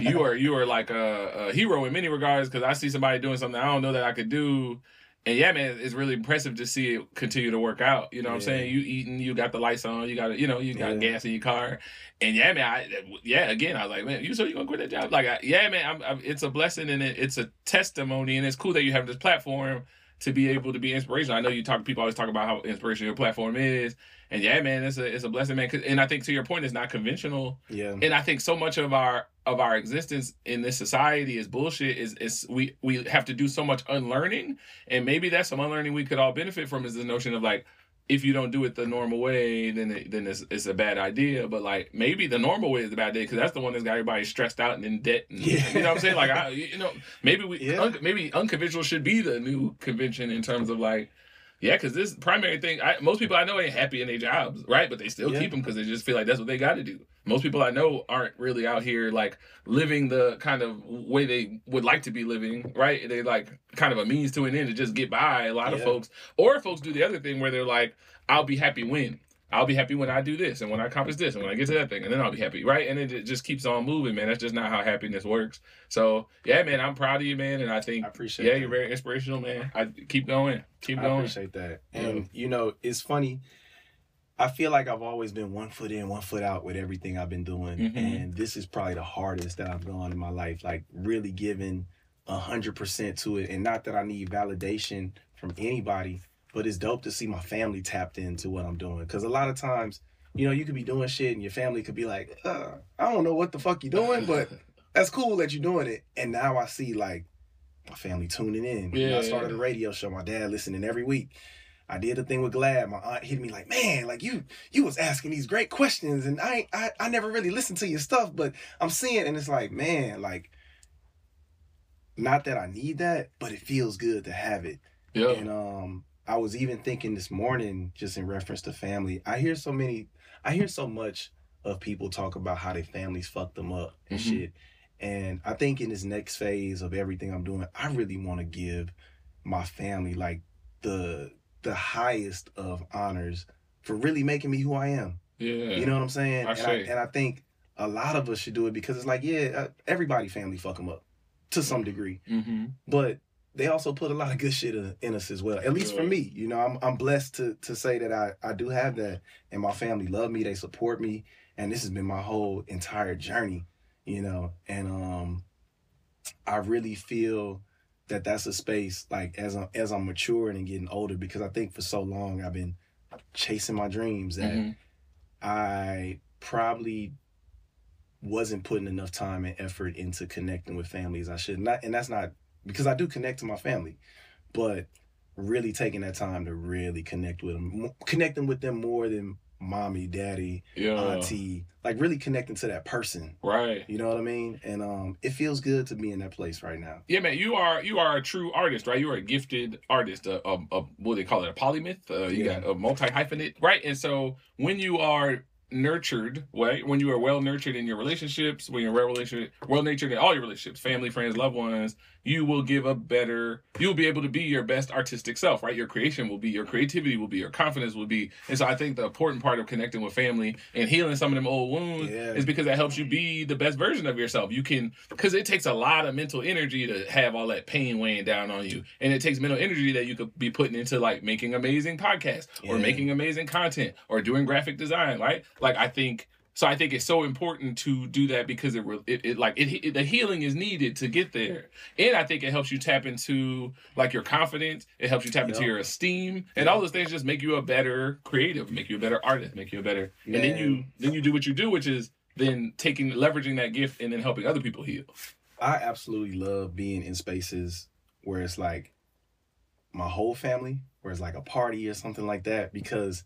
you are, you are like a, a hero in many regards because I see somebody doing something I don't know that I could do, and yeah, man, it's really impressive to see it continue to work out. You know what I'm saying? You eating, you got the lights on, you got, you know, you got Yeah. gas in your car, and yeah, man, I, yeah, again, I was like, man, you so you gonna quit that job? Like, I, yeah, man, I'm, I'm, it's a blessing and it, it's a testimony, and it's cool that you have this platform to be able to be inspirational. I know you talk, people always talk about how inspirational your platform is. And yeah, man, it's a it's a blessing, man. And I think to your point, it's not conventional. yeah And I think so much of our of our existence in this society is bullshit. Is is we we have to do so much unlearning, and maybe that's some unlearning we could all benefit from. Is the notion of like, if you don't do it the normal way, then it, then it's, it's a bad idea. But like maybe the normal way is the bad idea because that's the one that's got everybody stressed out and in debt. And, Yeah. You know what I'm saying? Like I, you know, maybe we [LAUGHS] Yeah. un, maybe unconventional should be the new convention in terms of like Yeah, because this primary thing, I, most people I know ain't happy in their jobs, right? But they still Yeah. keep them because they just feel like that's what they got to do. Most people I know aren't really out here like living the kind of way they would like to be living, right? They like kind of a means to an end to just get by. A lot of folks, or folks do the other thing where they're like, "I'll be happy when." I'll be happy when I do this and when I accomplish this and when I get to that thing and then I'll be happy, right? And it, it just keeps on moving, man. That's just not how happiness works. So yeah, man, I'm proud of you, man, and I think I appreciate yeah, that. you're very inspirational, man. I keep going, keep going. I appreciate that. And you know, it's funny. I feel like I've always been one foot in, one foot out with everything I've been doing. Mhm. And this is probably the hardest that I've gone in my life. Like really giving a hundred percent to it. And not that I need validation from anybody, but it's dope to see my family tapped into what I'm doing. Cause a lot of times, you know, you could be doing shit and your family could be like, uh, I don't know what the fuck you're doing, but [LAUGHS] that's cool that you're doing it. And now I see like my family tuning in. You know, I Yeah. started a radio show. My dad listening every week. I did the thing with Glad. My aunt hit me like, man, like you you was asking these great questions, and I I, I never really listened to your stuff, but I'm seeing, and it's like, man, like, not that I need that, but it feels good to have it. yeah. And um, I was even thinking this morning, just in reference to family. I hear so many, I hear so much of people talk about how their families fucked them up and Mhm. shit. And I think in this next phase of everything I'm doing, I really want to give my family like the the highest of honors for really making me who I am. Yeah. You know what I'm saying? I and, I, and I think a lot of us should do it because it's like, yeah, uh, everybody family fuck them up to some degree mm-hmm. but they also put a lot of good shit in, in us as well. At least for me, you know, I'm I'm blessed to to say that I I do have that, and my family love me, they support me, and this has been my whole entire journey, you know, and um, I really feel that that's a space like as I'm as I'm maturing and getting older because I think for so long I've been chasing my dreams that Mhm. I probably wasn't putting enough time and effort into connecting with families I should not and that's not because I do connect to my family but really taking that time to really connect with them connecting with them more than mommy daddy Yeah. auntie like really connecting to that person Right. you know what I mean and um it feels good to be in that place right now Yeah, man. You are you are a true artist, right? You are a gifted artist. A, a, a what do they call it? A polymath. Uh, you Yeah. got a multi hyphenate, right? And so when you are nurtured, right? When you are well nurtured in your relationships, when you're well relationship, well nurtured in all your relationships, family, friends, loved ones, you will give a better. You'll be able to be your best artistic self, right? Your creation will be, your creativity will be, your confidence will be. And so I think the important part of connecting with family and healing some of them old wounds Yeah. is because that helps you be the best version of yourself. You can, because it takes a lot of mental energy to have all that pain weighing down on you, and it takes mental energy that you could be putting into like making amazing podcasts or Yeah. making amazing content or doing graphic design, right? Like I think. So I think it's so important to do that because it, it, it like it, it the healing is needed to get there, and I think it helps you tap into like your confidence. It helps you tap into Yeah. your esteem, and all those things just make you a better creative, make you a better artist, make you a better. And then you then you do what you do, which is then taking leveraging that gift and then helping other people heal. I absolutely love being in spaces where it's like my whole family, where it's like a party or something like that, because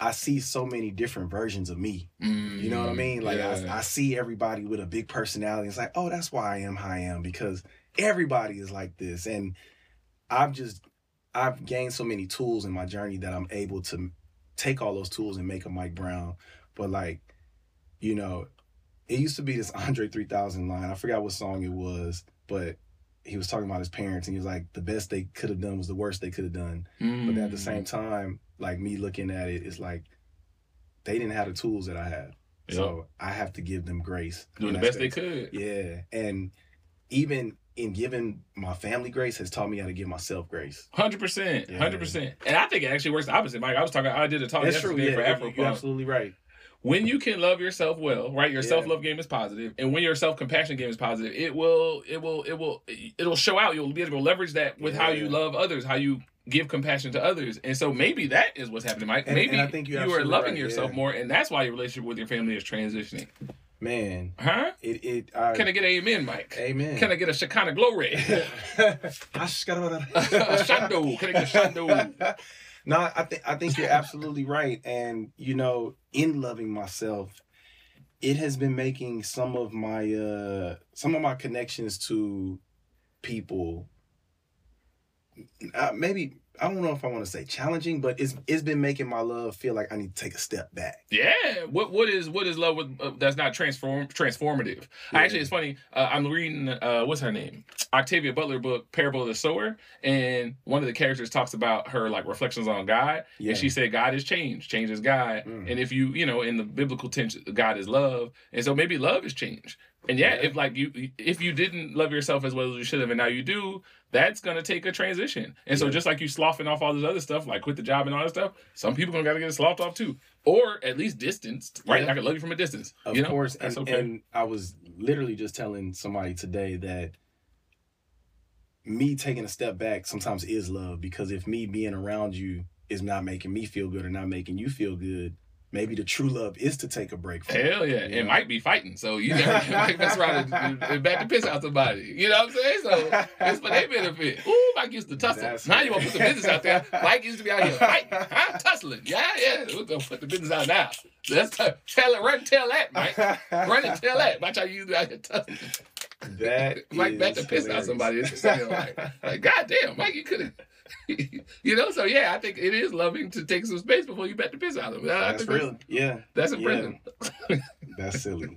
I see so many different versions of me. You know what I mean? Like Mm, Yeah. I, I see everybody with a big personality. It's like, oh, that's why I am how I am because everybody is like this, and I've just I've gained so many tools in my journey that I'm able to take all those tools and make a Mike Brown. But like, you know, it used to be this Andre 3000 line. I forgot what song it was, but he was talking about his parents and he was like, the best they could have done was the worst they could have done. But at the Mm. same time, like me looking at it, it's like they didn't have the tools that I have. So I have to give them grace. doing the best they could. Yeah. And even in giving my family grace has taught me how to give myself grace. Hundred percent, hundred percent, and I think it actually works the opposite. Mike, I was talking, I did a talk That's true. yesterday Yeah, for Afro you're absolutely right. When you can love yourself well, right? Your Yeah. self love game is positive, and when your self compassion game is positive, it will, it will, it will, it'll show out. You'll be able to leverage that with how you love others, how you give compassion to others, and so maybe that is what's happening, Mike. And- maybe and I think you are loving right, yourself yeah. more, and that's why your relationship with your family is transitioning, Man, huh? it it I, Can I get an amen, Mike? Amen. Can I get a Shekinah glory? [LAUGHS] [LAUGHS] Shando. Can I get a shando? [LAUGHS] no, I think I think you're absolutely right. And you know, in loving myself, it has been making some of my uh some of my connections to people uh, maybe I don't know if I want to say challenging, but it's it's been making my love feel like I need to take a step back. Yeah. What what is what is love with uh, that's not transform transformative? Yeah. Actually, it's funny. Uh, I'm reading uh, what's her name, Octavia Butler book, Parable of the Sower, and one of the characters talks about her like reflections on God, Yeah. and she said God is change, change is God, Mm. and if you you know in the biblical tension, God is love, and so maybe love is change. And yeah, Yeah. if like you if you didn't love yourself as well as you should have, and now you do, that's gonna take a transition. And so just like you sloughing off all this other stuff, like quit the job and all that stuff, some people gonna gotta get sloughed off too, or at least distanced. Right? Yeah. I can love you from a distance. Of you know? course, that's and, okay. and I was literally just telling somebody today that me taking a step back sometimes is love because if me being around you is not making me feel good or not making you feel good, maybe the true love is to take a break from Hell yeah. It know? might be fighting. So you never might mess around and, and piss out somebody. You know what I'm saying? So it's for their benefit. [LAUGHS] Ooh, Mike used to tussle. That's now right. you want to put the business out there. Mike used to be out here fighting, [LAUGHS] huh? Tussling. Yeah, yeah. We're gonna put the business out now. Let's t- tell it, run and tell that, Mike. Run and tell that. Watch how you do out here tussling. That [LAUGHS] Mike is the piss out somebody. It's just, like, like, God damn, Mike, you could have. [LAUGHS] you know, so yeah, I think it is loving to take some space before you bat the piss out of them. That's think real. Yeah. That's a Yeah. prison. [LAUGHS] That's silly.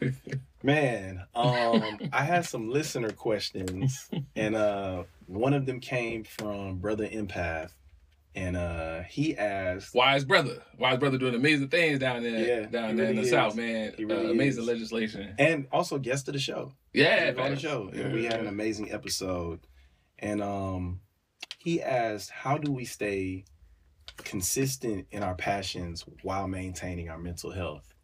[LAUGHS] Man, um, I had some listener questions, and uh, one of them came from Brother Empath, and uh, he asked, Wise brother, wise brother doing amazing things down there, Yeah, down he there in the is. south, man. He Uh, amazing is. legislation. and also guest of the show. Yeah, on the show, and we had an amazing episode. And um, he asked, "How do we stay consistent in our passions while maintaining our mental health?"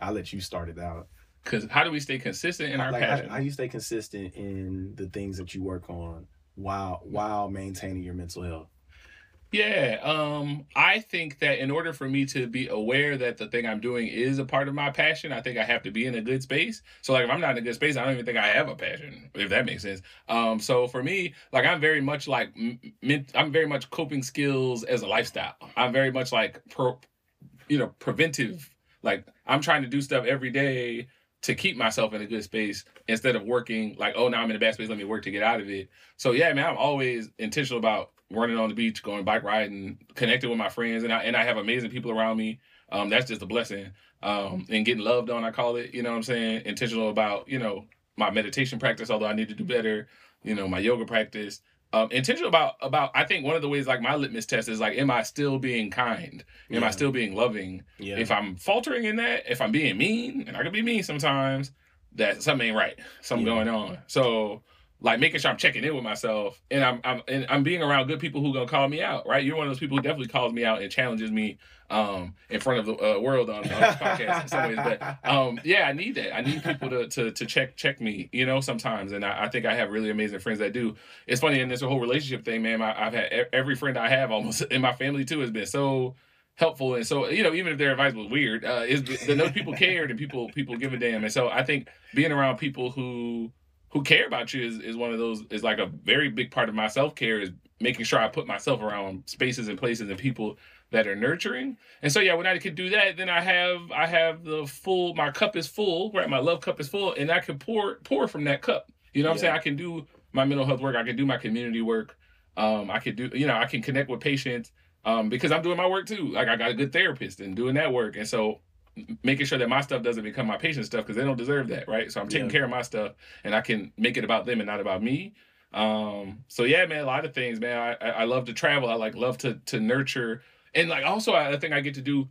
I'll let you start it out. Cause how do we stay consistent in our like, how, passion? how you stay consistent in the things that you work on while mm. while maintaining your mental health? Yeah, um, I think that in order for me to be aware that the thing I'm doing is a part of my passion, I think I have to be in a good space. So, like, if I'm not in a good space, I don't even think I have a passion, if that makes sense. Um, so for me, like, I'm very much like, I'm very much coping skills as a lifestyle. I'm very much like, pro, you know, preventive. Like, I'm trying to do stuff every day to keep myself in a good space instead of working like, oh, now I'm in a bad space, let me work to get out of it. So yeah, man, I'm always intentional about running on the beach, going bike riding, connecting with my friends, and I and I have amazing people around me. Um, that's just a blessing. Um, and getting loved on, I call it. You know what I'm saying? Intentional about you know my meditation practice, although I need to do better. You know my yoga practice. Um, intentional about about I think one of the ways like my litmus test is like, am I still being kind? Am I still being loving? Yeah. If I'm faltering in that, if I'm being mean, and I can be mean sometimes, that something ain't right. Something Yeah. going on. So like making sure I'm checking in with myself and I'm I'm and I'm being around good people who gonna call me out, right? You're one of those people who definitely calls me out and challenges me um in front of the uh, world on, on podcast in some ways. But um yeah, I need that. I need people to to to check check me, you know, sometimes. And I, I think I have really amazing friends that do. It's funny in this whole relationship thing, man. I, I've had every friend I have almost [LAUGHS] in my family too has been so helpful and so you know even if their advice was weird uh is the those people cared and people people give a damn and so i think being around people who who care about you is, is one of those is like a very big part of my self-care is making sure i put myself around spaces and places and people that are nurturing. And so yeah when i can do that then i have i have the full my cup is full right? My love cup is full and i can pour pour from that cup. You know what i'm saying? I can do my mental health work. I can do my community work. Um i can do you know i can connect with patients um because i'm doing my work too. Like i got a good therapist and doing that work. And so making sure that my stuff doesn't become my patient stuff because they don't deserve that right so i'm taking Yeah. care of my stuff and i can make it about them and not about me um so yeah man a lot of things man i i I love to travel i like love to to nurture and like also I, I think i get to do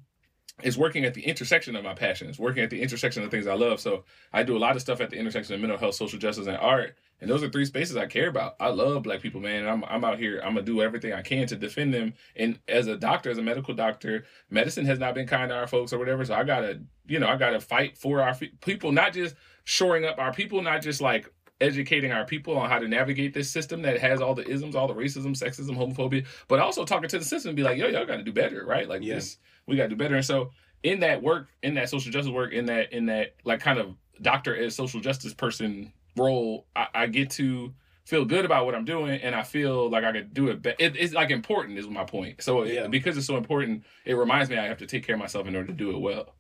is working at the intersection of my passions, working at the intersection of things I love. So I do a lot of stuff at the intersection of mental health, social justice, and art. And those are three spaces I care about. I love black people, man. I'm I'm out here. I'm gonna do everything I can to defend them. And as a doctor, as a medical doctor, medicine has not been kind to our folks or whatever. So I gotta, you know, I gotta fight for our people, not just shoring up our people, not just like educating our people on how to navigate this system that has all the isms, all the racism, sexism, homophobia, but also talking to the system and be like, yo, y'all got to do better, right? Like Yeah. this, we got to do better. And so in that work, in that social justice work, in that in that like kind of doctor as social justice person role, I, I get to feel good about what I'm doing, and I feel like I could do it. Be- it it's like important is my point. So it- because it's so important, it reminds me I have to take care of myself in order to do it well.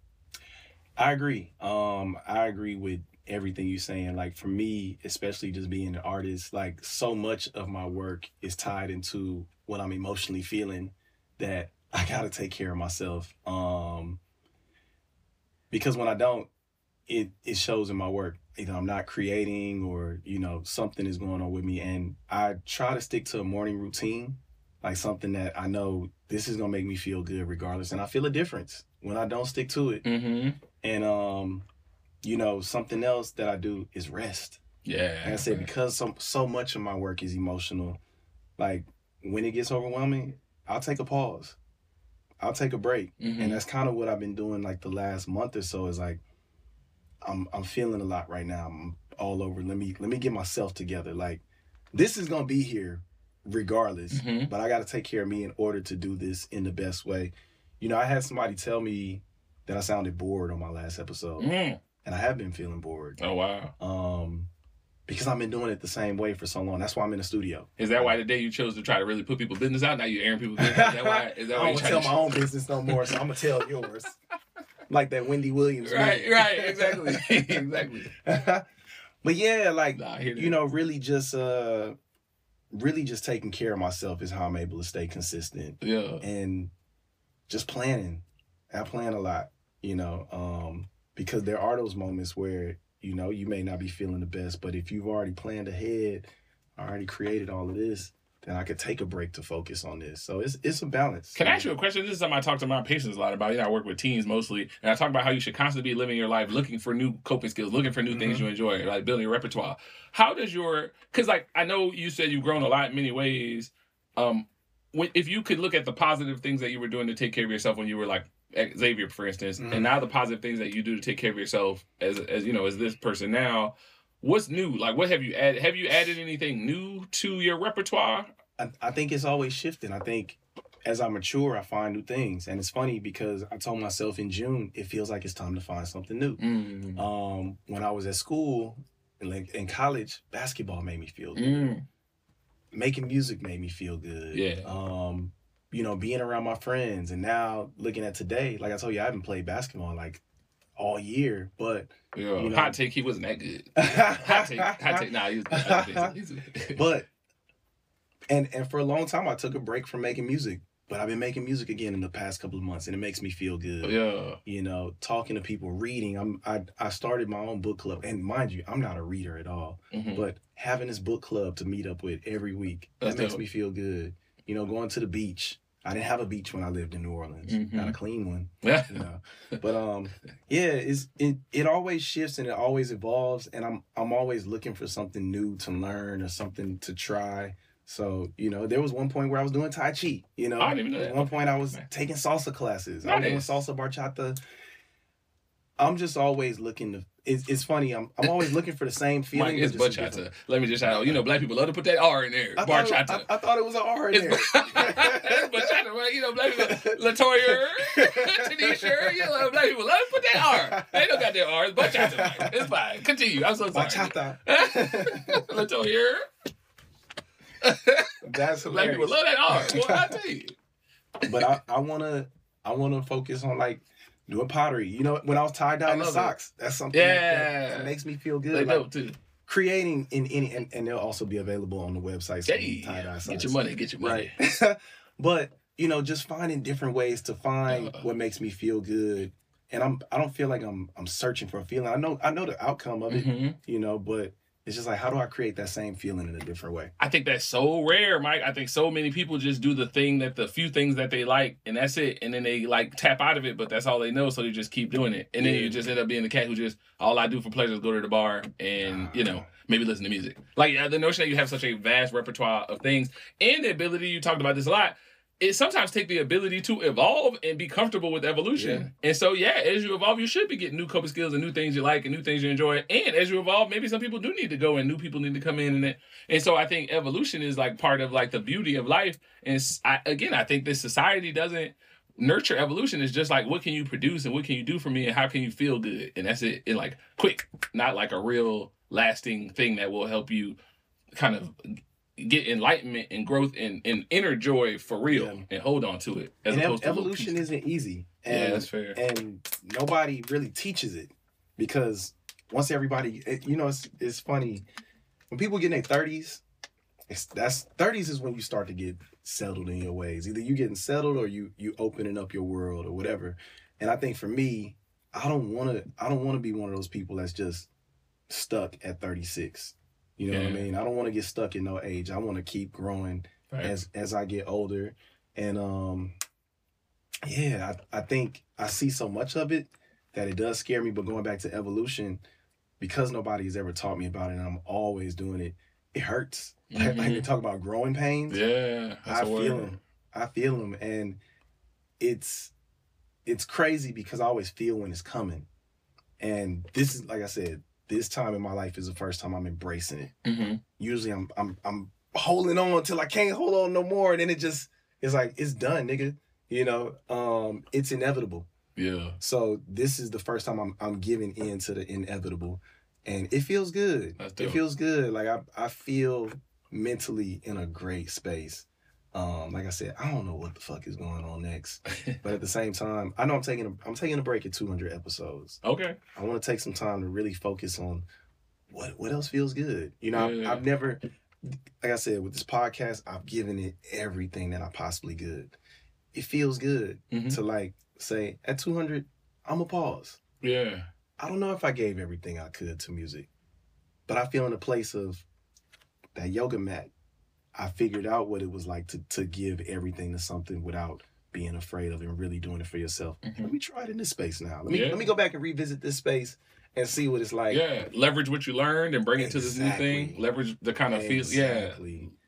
I agree. Um, I agree with everything you're saying. Like for me, especially just being an artist, like so much of my work is tied into what I'm emotionally feeling that I gotta take care of myself. Um because when I don't, it it shows in my work. Either I'm not creating or, you know, something is going on with me. And I try to stick to a morning routine, like something that I know this is gonna make me feel good regardless. And I feel a difference when I don't stick to it. Mm-hmm. And um, you know, something else that I do is rest. Yeah. Like I said, because so so much of my work is emotional, like when it gets overwhelming, I'll take a pause. I'll take a break. Mhm. And that's kind of what I've been doing like the last month or so is like I'm I'm feeling a lot right now. I'm all over. Let me let me get myself together. Like this is gonna be here regardless. Mhm. But I gotta take care of me in order to do this in the best way. You know, I had somebody tell me that I sounded bored on my last episode. Mm. And I have been feeling bored. Oh wow. Um because I've been doing it the same way for so long. That's why I'm in the studio. Is that why the day you chose to try to really put people business out? Now you're airing people business. Is that why? Is that [LAUGHS] I why don't you tell my own business no more, so I'm gonna tell yours. [LAUGHS] like that Wendy Williams. Right, movie. right, exactly, [LAUGHS] exactly. [LAUGHS] but yeah, like Nah, I hear that. you know, really just uh really just taking care of myself is how I'm able to stay consistent Yeah. and just planning. I plan a lot, you know, um, because there are those moments where, you know, you may not be feeling the best, but if you've already planned ahead, already created all of this, then I could take a break to focus on this. So it's it's a balance. Can I ask you a question? This is something I talk to my patients a lot about. You know, I work with teens mostly, and I talk about how you should constantly be living your life looking for new coping skills, looking for new things Mm-hmm. you enjoy, like building a repertoire. How does your because like I know you said you've grown a lot in many ways. Um, when, if you could look at the positive things that you were doing to take care of yourself when you were like Xavier, for instance, Mhm. and now the positive things that you do to take care of yourself as as you know as this person now. What's new? Like, what have you added? Have you added anything new to your repertoire? I, I think it's always shifting. I think as I mature, I find new things. And it's funny because I told myself in June, it feels like it's time to find something new. Mm. Um, when I was at school, like in college, basketball made me feel good. Mm. Making music made me feel good. Yeah. Um, you know, being around my friends, and now looking at today, like I told you, I haven't played basketball like all year, but Yeah. You know- Hot take, he wasn't that good. hot take, hot take. Nah, he was. [LAUGHS] He was but and and for a long time, I took a break from making music, but I've been making music again in the past couple of months, and it makes me feel good. yeah. you know, talking to people, reading. I'm I I started my own book club, and mind you, I'm not a reader at all, Mhm. but having this book club to meet up with every week That's that makes dope. me feel good. You know, going to the beach. I didn't have a beach when I lived in New Orleans, Mhm. not a clean one. Yeah. [LAUGHS] You know, but um, yeah, it's it it always shifts and it always evolves, and I'm I'm always looking for something new to learn or something to try. So you know, there was one point where I was doing tai chi. You know, I didn't even know At one point I was Nice. taking salsa classes. I was doing salsa bachata. I'm just always looking to. It's, it's funny. I'm I'm always looking for the same [LAUGHS] feeling. Mike, it's bachata. Let me just shout out. You know, black people love to put that R in there. I thought, it, Barchata. I, I thought it was an R in It's, there. [LAUGHS] it's bachata, right? You know, black people, Latoya, [LAUGHS] Tanisha, you know, black people love to put that R. They don't got their R. It's bachata. Mike. It's fine. Continue. I'm so sorry. Bachata. Latoya. [LAUGHS] That's Black people hilarious. love that. Well, [LAUGHS] I tell you. but I, I wanna I wanna focus on like doing pottery. You know, when I was tie I dyeing the it. socks, that's something that- that, Yeah. that makes me feel good. They Like, too. creating in any and, and they'll also be available on the website. some Hey, tie-dye get your money. Get your money. Right. [LAUGHS] but you know, just finding different ways to find Uh. what makes me feel good. And I'm I don't feel like I'm I'm searching for a feeling. I know I know the outcome of it, Mhm. you know, but it's just like how do I create that same feeling in a different way? I think that's so rare, Mike. I think so many people just do the thing that the few things that they like, and that's it. And then they like tap out of it, but that's all they know, so they just keep doing it. And then Yeah. you just end up being the cat who just all I do for pleasure is go to the bar and you know maybe listen to music. Like uh, the notion that you have such a vast repertoire of things and the ability you talked about this a lot. It sometimes take the ability to evolve and be comfortable with evolution. And so, yeah, as you evolve, you should be getting new coping skills and new things you like and new things you enjoy. And as you evolve, maybe some people do need to go and new people need to come in and it and so I think evolution is like part of like the beauty of life. And I, again, I think this society doesn't nurture evolution. It's just like what can you produce and what can you do for me and how can you feel good, and that's it. And like quick, not like a real lasting thing that will help you kind of get enlightenment and growth and, and inner joy for real Yeah. and hold on to it. As and ev- opposed to evolution isn't easy. Yeah, And, that's fair. And nobody really teaches it because once everybody, it- you know, it's it's funny when people get in their thirties. It's that's thirties is when you start to get settled in your ways. Either you getting settled or you you opening up your world or whatever. And I think for me, I don't want to I don't want to be one of those people that's just stuck at 36. You know what I mean? I don't want to get stuck in no age. I want to keep growing Right. as as I get older. And um yeah, I, I think I see so much of it that it does scare me. But going back to evolution, because nobody's ever taught me about it and I'm always doing it, it hurts. Like, like Mhm. talk about growing pains. yeah, I feel them. I feel them, and it's it's crazy because I always feel when it's coming. And this is like I said, this time in my life is the first time I'm embracing it. hmm Usually I'm I'm I'm holding on till I can't hold on no more, and then it just it's like it's done, nigga. You know, um, it's inevitable. Yeah. So this is the first time I'm I'm giving in to the inevitable, and it feels good. It feels good. Like I I feel mentally in a great space. Um, like I said, I don't know what the fuck is going on next, [LAUGHS] but at the same time, I know I'm taking a, I'm taking a break at 200 episodes. okay. I want to take some time to really focus on what what else feels good. You know, Yeah. I've, I've never, like I said, with this podcast, I've given it everything that I possibly could. It feels good Mhm. to like say at 200, I'm a pause. Yeah. I don't know if I gave everything I could to music, but I feel in a place of that yoga mat. I figured out what it was like to to give everything to something without being afraid of it and really doing it for yourself. Mhm. Let me try it in this space now. Let me Yeah. let me go back and revisit this space and see what it's like. yeah. Leverage what you learned and bring it to this new thing. Exactly. Leverage the kind of feel. Yeah.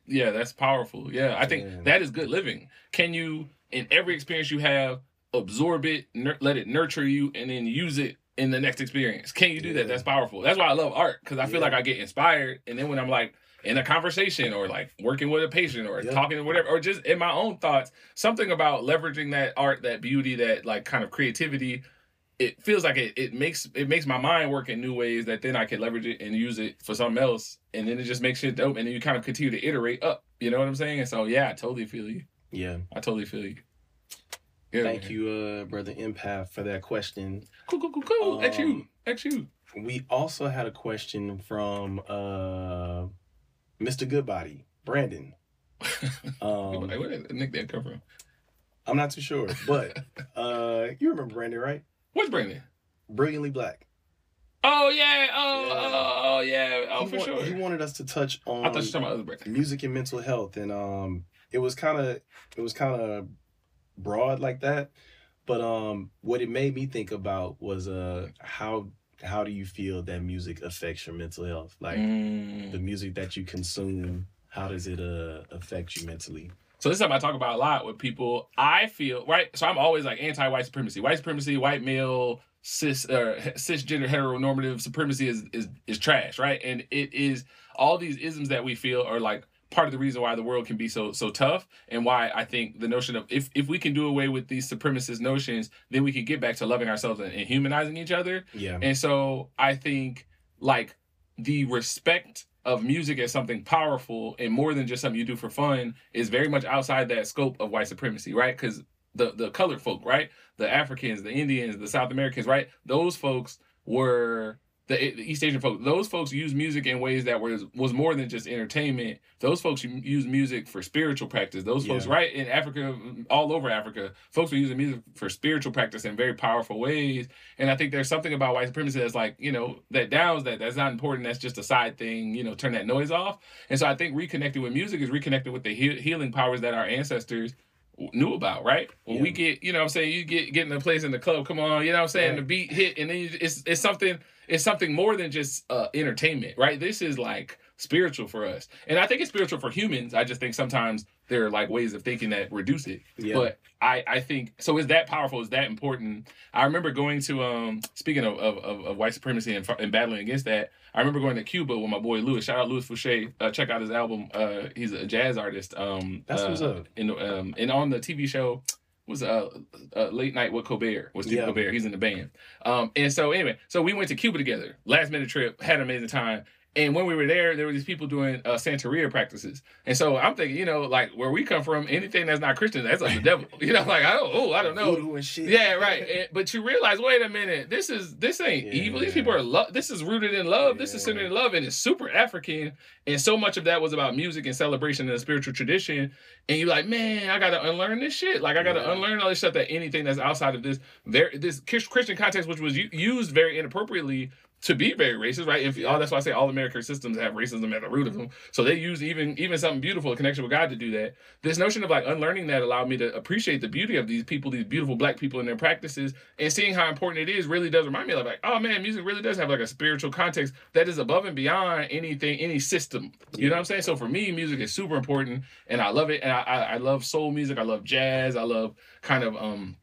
Yeah, that's powerful. Yeah, I think Yeah. that is good living. Can you, in every experience you have, absorb it, nur- let it nurture you, and then use it in the next experience? Can you do that? That's powerful. That's why I love art because I feel Yeah. like I get inspired, and then when I'm like in a conversation or like working with a patient or Yeah. talking to whatever, or just in my own thoughts, something about leveraging that art, that beauty, that like kind of creativity. It feels like it, it makes it makes my mind work in new ways that then I can leverage it and use it for something else, and then it just makes shit dope, and then you kind of continue to iterate up. You know what I'm saying? And so yeah, I totally feel you. Yeah. I totally feel you. Yeah, Thank man. you, uh, brother Empath, for that question. Cool, cool, cool, cool. At you, Um, at you. We also had a question from uh, Mr. Goodbody, Brandon. [LAUGHS] Um, where did the nickname come from? I'm not too sure, but [LAUGHS] uh, you remember Brandon, right? What's Brandon? Brilliantly Black. Oh yeah. Oh, Yeah. oh, oh yeah. Oh he for wa- sure. He wanted us to touch on I thought you were talking about other Brandon. music and mental health, and um, it was kind of it was kind of broad like that. But um, what it made me think about was uh, how how do you feel that music affects your mental health? Like Mm. the music that you consume, how does it uh affect you mentally? So this is something I talk about a lot with people. I feel right. So I'm always like anti-white supremacy. White supremacy, white male, cis, uh, cisgender, heteronormative supremacy is is is trash, right? And it is all these isms that we feel are like part of the reason why the world can be so so tough, and why I think the notion of if if we can do away with these supremacist notions, then we can get back to loving ourselves and, and humanizing each other. Yeah, And so I think like the respect of music as something powerful and more than just something you do for fun is very much outside that scope of white supremacy, right? Because the the colored folk, right? The Africans, the Indians, the South Americans, right? Those folks were the, the East Asian folk. Those folks use music in ways that was was more than just entertainment. Those folks use music for spiritual practice. Those folks, right in Africa, all over Africa, folks were using music for spiritual practice in very powerful ways. And I think there's something about white supremacy that's like, you know, that downs that. That's not important. That's just a side thing. You know, turn that noise off. And so I think reconnecting with music is reconnecting with the he- healing powers that our ancestors knew about, right? When we get, you know what I'm saying, you get getting in a place in the club, come on, you know what I'm saying, Right. the beat hit and then you, it's it's something it's something more than just uh entertainment, right? This is like spiritual for us. And I think it's spiritual for humans. I just think sometimes there are like ways of thinking that reduce it. yeah, But I, I think so. Is that powerful? Is that important? I remember going to um speaking of of, of, of white supremacy and, and battling against that. I remember going to Cuba with my boy Louis. Shout out Louis Fouché. Uh, check out his album. Uh, he's a jazz artist. Um, That's uh, what's up. And um and on the TV show was uh, uh late night with Colbert was Steve Yeah. Colbert. He's in the band. Um and so anyway, so we went to Cuba together. Last minute trip, had an amazing time. And when we were there, there were these people doing uh, Santeria practices. And so I'm thinking, you know, like where we come from, anything that's not Christian, that's like the devil. [LAUGHS] You know, like I don't, oh, I don't know. Voodoo and shit. Yeah, right. [LAUGHS] And- but you realize, wait a minute, this is this ain't Yeah. evil. These people are love. This is rooted in love. This is centered in love, and it's super African. And so much of that was about music and celebration and a spiritual tradition. And you're like, man, I gotta unlearn this shit. Like I gotta Yeah. unlearn all this stuff. That anything that's outside of this, very this Christian context, which was used very inappropriately to be very racist, right? If all, that's why I say all American systems have racism at the root of them. So they use even even something beautiful, a connection with God, to do that. This notion of like unlearning that allowed me to appreciate the beauty of these people, these beautiful black people and their practices, and seeing how important it is really does remind me of like, oh man, music really does have like a spiritual context that is above and beyond anything, any system. You know what I'm saying? So for me, music is super important, and I love it. And I, I, I love soul music. I love jazz. I love kind of um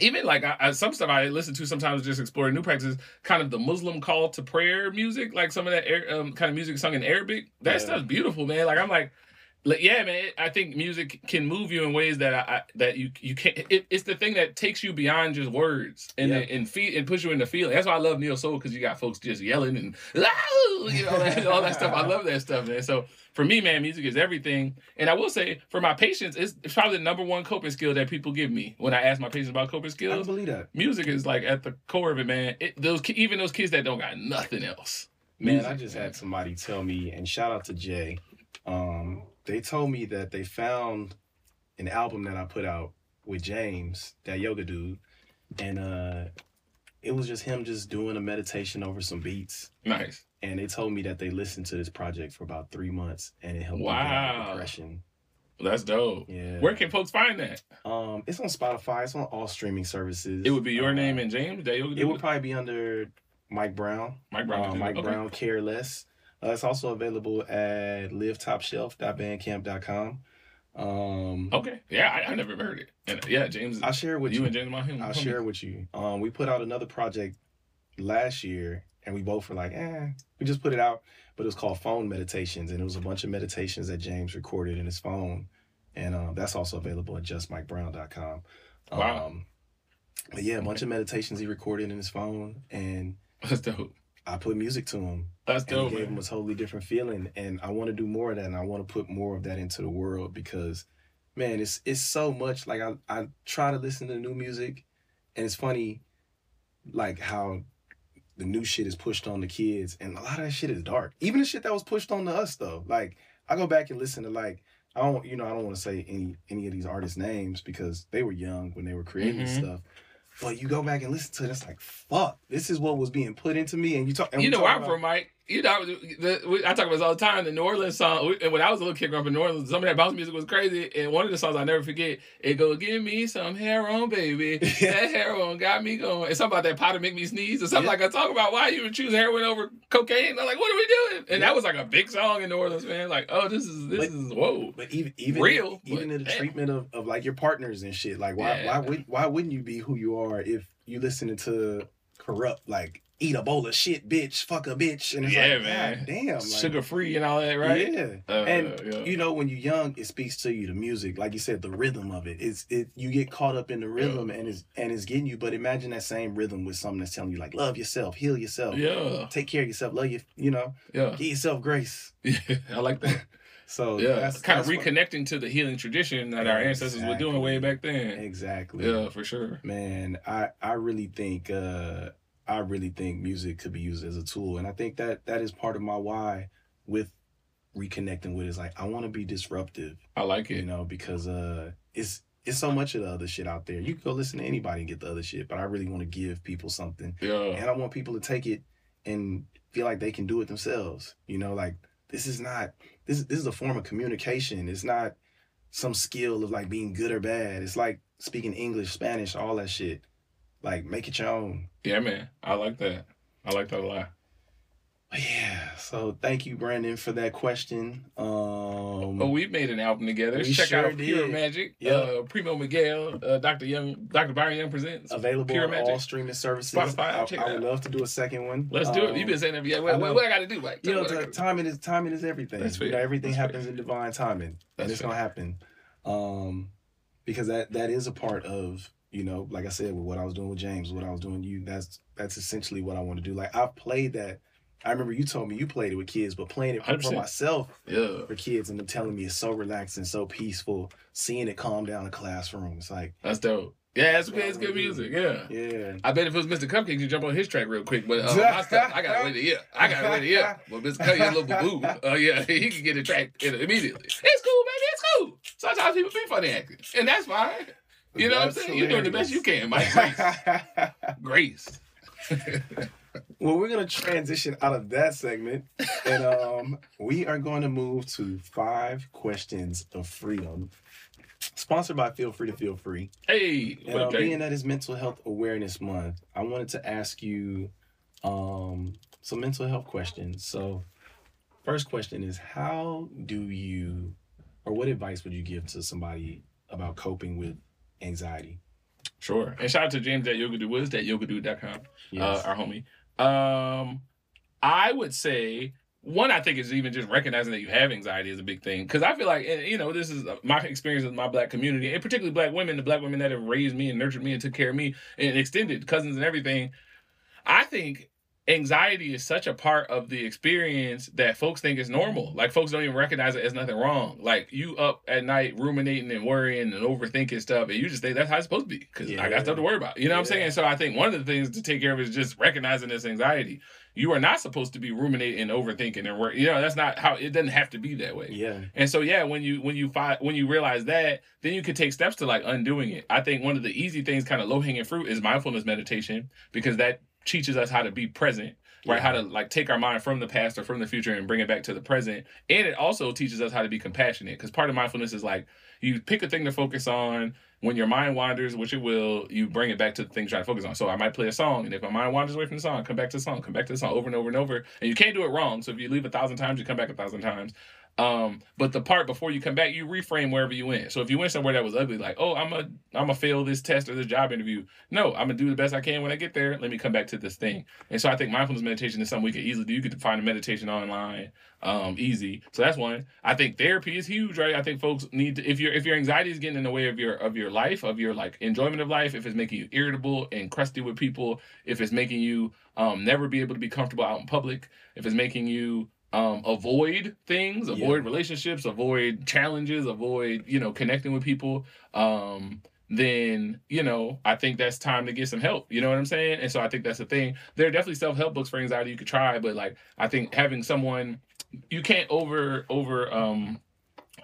even like I, I, some stuff I listen to sometimes just exploring new practices, kind of the Muslim call to prayer music, like some of that um, kind of music sung in Arabic. That Yeah. stuff's beautiful, man. Like I'm like, like yeah, man. I think music can move you in ways that I, I that you you can't. It, it's the thing that takes you beyond just words and Yeah. and feed and push you into feeling. That's why I love neo soul because you got folks just yelling and [LAUGHS] "Ah!" you know all [LAUGHS] that, all that stuff. I love that stuff, man. So for me, man, music is everything. And I will say, for my patients, it's, it's probably the number one coping skill that people give me when I ask my patients about coping skills. I believe that. Music is like at the core of it, man. It, those even those kids that don't got nothing else. Man, Music, I just man. had somebody tell me, and shout out to Jay. Um, they told me that they found an album that I put out with James, Dat Yoga Dude, and uh, it was just him just doing a meditation over some beats. nice. And they told me that they listened to this project for about three months, and it helped them get out Wow. of depression. That's dope. Yeah. Where can folks find that? Um, it's on Spotify. It's on all streaming services. It would be your Uh, name and James. Dat Yoga Dude? It would probably be under Mike Brown. Mike Brown. Uh, Mike. Okay. Brown Care Less. Uh, it's also available at livetopshelf.bandcamp.com. Um, Okay. Yeah, I, I never heard it. And yeah, James. I'll share it with you, you. and James, my him. I'll share it with you. Um, we put out another project last year, and we both were like, eh, we just put it out. But it was called Phone Meditations, and it was a bunch of meditations that James recorded in his phone, and um, that's also available at justmikebrown.com. Wow. Um, but yeah, a bunch of meditations he recorded in his phone, and [LAUGHS] That's dope. I put music to him. That's and dope. it gave him Man. a totally different feeling. And I want to do more of that, and I want to put more of that into the world because, man, it's it's so much. Like I I try to listen to new music, and it's funny, like how the new shit is pushed on the kids, and a lot of that shit is dark. Even the shit that was pushed on to us, though. Like I go back and listen to like. I don't, you know, I don't want to say any any of these artists' names because they were young when they were creating this Mhm. stuff. But you go back and listen to it, it's like, fuck, this is what was being put into me. And you talk, and You know where I'm from, Mike. You know, the, we, I talk about this all the time. The New Orleans song, and when I was a little kid growing up in New Orleans, some of that bounce music was crazy. And one of the songs I never forget, it goes, "Give me some heroin, baby. [LAUGHS] That heroin got me going." It's something about that pot powder make me sneeze, or something Yeah. like I talk about why you would choose heroin over cocaine. I'm like, what are we doing? And Yeah. that was like a big song in New Orleans, man. Like, oh, this is this But- is whoa. But even even Real, even in the damn. treatment of, of like your partners and shit. Like why Yeah. why would why wouldn't you be who you are if you listening to corrupt like eat a bowl of shit, bitch, fuck a bitch, and it's Yeah, like man. God damn, like, Sugar free and all that, right? Yeah, Uh, and yeah. you know when you're young, it speaks to you. The music, like you said, the rhythm of it. It's it. You get caught up in the rhythm, and it's and it's getting you. But imagine that same rhythm with something that's telling you like love yourself, heal yourself, Yeah, take care of yourself, love you. You know, yeah, give yourself grace. [LAUGHS] yeah. I like that. [LAUGHS] So Yeah, that's, kind of that's what- reconnecting to the healing tradition that our ancestors were doing way back then. Exactly. Yeah, for sure. Man, I I really think uh I really think music could be used as a tool, and I think that that is part of my why with reconnecting with is like I want to be disruptive, I like it. you know, because uh it's it's so much of the other shit out there. You can go listen to anybody and get the other shit, but I really want to give people something, Yeah, and I want people to take it and feel like they can do it themselves. You know, like this is not this this is a form of communication. It's not some skill of like being good or bad. It's like speaking English, Spanish, all that shit. Like make it your own. yeah, man. I like that. I like that a lot. Yeah. So thank you, Brandon, for that question. Um Oh, we made an album together. We Check sure out Pure did. Magic. Yeah. Uh, Primo Miguel, uh, Dr. Young, Dr. Byron Young presents. available Pure on Magic. all streaming services. Spotify, I, I would love to do a second one. Let's do it. Um, You've been saying that. Yeah, what, I what, what I got to do, Mike? You know, Tell me what I t- gotta do. timing is timing is everything. That's You know, everything That's happens fair. in divine timing, and That's it's gonna happen. Um, because that that is a part of you know, like I said, with what I was doing with James, what I was doing with you. That's that's essentially what I want to do. Like I've played that I remember you told me you played it with kids, but playing it for 100%. myself Yeah. for kids and them telling me it's so relaxing, so peaceful, seeing it calm down the classroom. It's like, That's dope. Yeah, it's, it's good music. Yeah. yeah. I bet if it was Mr. Cupcake, you jump on his track real quick. But uh, my stuff, I gotta wait a year. I gotta wait a year. But Mr. Cupcake, a little boo boo. Oh yeah, [LAUGHS] he can get a track immediately. It's cool, baby. It's cool. Sometimes people be funny acting, and that's fine. You know what I'm That's saying? You're doing the best you can, Mike. Grace. [LAUGHS] Grace. [LAUGHS] well, we're gonna transition out of that segment, and um, we are going to move to five questions of freedom, sponsored by Feel Free to Feel Free. Hey, And what uh, being that is Mental Health Awareness Month, I wanted to ask you um, some mental health questions. So, first question is How do you, or what advice would you give to somebody about coping with anxiety? Sure. And shout out to James Dat Yoga Dude. What is that? YogaDo.com. Yes. uh, our homie. Um, I would say one. I think is even just recognizing that you have anxiety is a big thing because I feel like and, you know this is uh, my experience with my black community and particularly black women, the black women that have raised me and nurtured me and took care of me and extended cousins and everything. I think anxiety is such a part of the experience that folks think is normal. Mm-hmm. Like folks don't even recognize it as nothing wrong. Like you up at night ruminating and worrying and overthinking stuff, and you just think that's how it's supposed to be because I got stuff to worry about. You know what I'm saying? So I think one of the things to take care of is just recognizing this anxiety. You are not supposed to be ruminating and overthinking and work. You know that's not how it doesn't have to be that way. yeah. And so yeah, when you when you find when you realize that, then you can take steps to like undoing it. I think one of the easy things, kind of low hanging fruit, is mindfulness meditation because that teaches us how to be present, right? Yeah. How to like take our mind from the past or from the future and bring it back to the present. And it also teaches us how to be compassionate because part of mindfulness is like you pick a thing to focus on. When your mind wanders, which it will, you bring it back to the thing you're trying to focus on. So I might play a song, and if my mind wanders away from the song, come back to the song, come back to the song over and over and over. And you can't do it wrong. So if you leave a thousand times, you come back a thousand times. Um, but the part before you come back, you reframe wherever you went. So if you went somewhere that was ugly, like, oh, I'm a I'm a fail this test or this job interview. No, I'm gonna do the best I can when I get there. Let me come back to this thing. And so I think mindfulness meditation is something we can easily do. You could find a meditation online, um, easy. So that's one. I think therapy is huge, right? I think folks need to if your if your anxiety is getting in the way of your of your life, of your like enjoyment of life, if it's making you irritable and crusty with people, if it's making you um never be able to be comfortable out in public, if it's making you um, avoid things, avoid relationships, avoid challenges, avoid you know connecting with people. Um, then you know I think that's time to get some help. You know what I'm saying? And so I think that's the thing. There are definitely self help books for anxiety you could try, but like I think having someone you can't over over um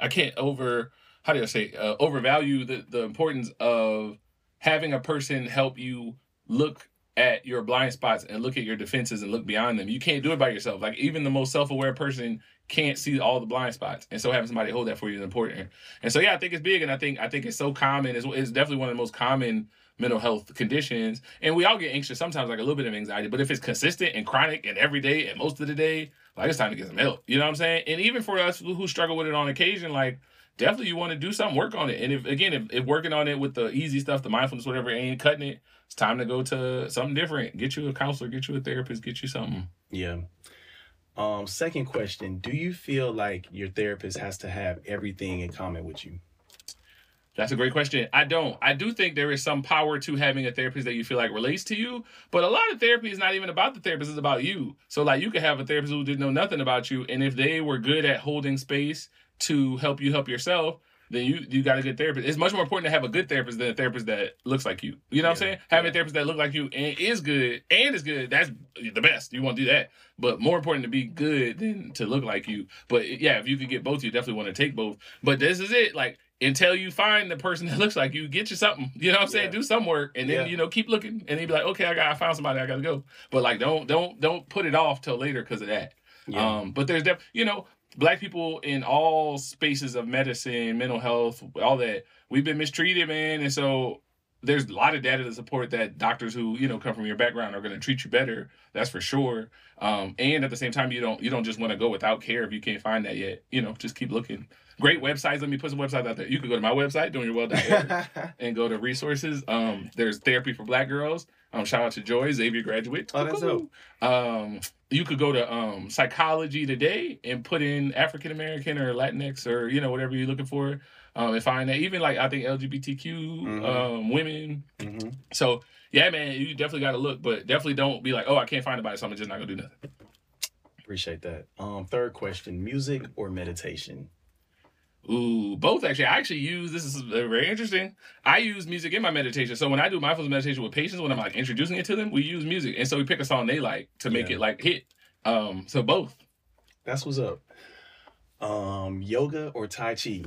I can't over how do I say uh, overvalue the the importance of having a person help you look at your blind spots and look at your defenses and look beyond them. You can't do it by yourself. Like even the most self-aware person can't see all the blind spots, and so having somebody hold that for you is important. And so yeah, I think it's big, and I think I think it's so common. It's, it's definitely one of the most common mental health conditions, and we all get anxious sometimes, like a little bit of anxiety. But if it's consistent and chronic and every day and most of the day, like it's time to get some help. You know what I'm saying? And even for us who struggle with it on occasion, like definitely you want to do something, work on it. And if again, if, if working on it with the easy stuff, the mindfulness, whatever, ain't cutting it, it's time to go to something different. Get you a counselor, get you a therapist, get you something. Yeah. Um, second question Do you feel like your therapist has to have everything in common with you? That's a great question. I don't. I do think there is some power to having a therapist that you feel like relates to you, but a lot of therapy is not even about the therapist, it's about you. So like you could have a therapist who didn't know nothing about you, and if they were good at holding space to help you help yourself, then you you got a good therapist. It's much more important to have a good therapist than a therapist that looks like you. You know what I'm saying? Having a therapist that looks like you and is good and is good, that's the best. You want to do that. But more important to be good than to look like you. But yeah, if you could get both, you definitely want to take both. But this is it. Like until you find the person [LAUGHS] that looks like you, get you something. You know what I'm saying? Yeah. Do some work and then Yeah. you know keep looking and then be like, okay, I got I found somebody, I gotta go. But like don't don't don't put it off till later because of that. Um, but there's def- you know, black people in all spaces of medicine, mental health, all that, we've been mistreated, man. And so there's a lot of data to support that doctors who, you know, come from your background are gonna treat you better. That's for sure. Um, and at the same time, you don't you don't just want to go without care if you can't find that yet. You know, just keep looking. Great websites. Let me put some websites out there. You could go to my website, Doing Your doingyourwell.org [LAUGHS] and go to resources. Um, there's therapy for black girls. Um, shout out to Joy, Xavier graduate. Oh, that's dope. Um, you could go to um psychology today and put in African American or Latinx or you know whatever you're looking for. Um, and find that even like I think LGBTQ Mhm. um women. hmm So yeah, man, you definitely got to look, but definitely don't be like, oh, I can't find anybody, so I'm just not gonna do nothing. Appreciate that. Um, third question: music or meditation? Ooh, both actually. I actually use this is very interesting. I use music in my meditation. So when I do mindfulness meditation with patients, when I'm like introducing it to them, we use music, and so we pick a song they like to make Yeah. it like hit. Um, so both. That's what's up. Um, yoga or tai chi?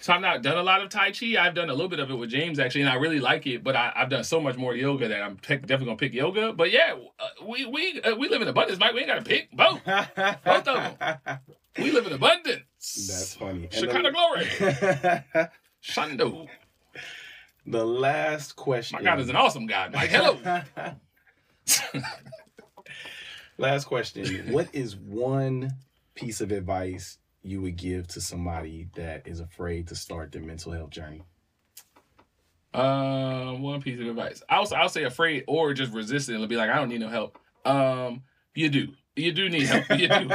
So I've not done a lot of Tai Chi. I've done a little bit of it with James actually, and I really like it. But I, I've done so much more yoga that I'm definitely gonna pick yoga. But yeah, uh, we we uh, we live in abundance, Mike. We ain't gotta pick both. [LAUGHS] Both of them. We live in abundance. That's funny. Shekinah glory. [LAUGHS] Shando. the last question. My God is an awesome God. Mike, hello. [LAUGHS] last question. What is one piece of advice you would give to somebody that is afraid to start their mental health journey? Um, one piece of advice. I'll I'll say afraid or just resistant. It'll be like I don't need no help. Um, you do. You do need help. You do.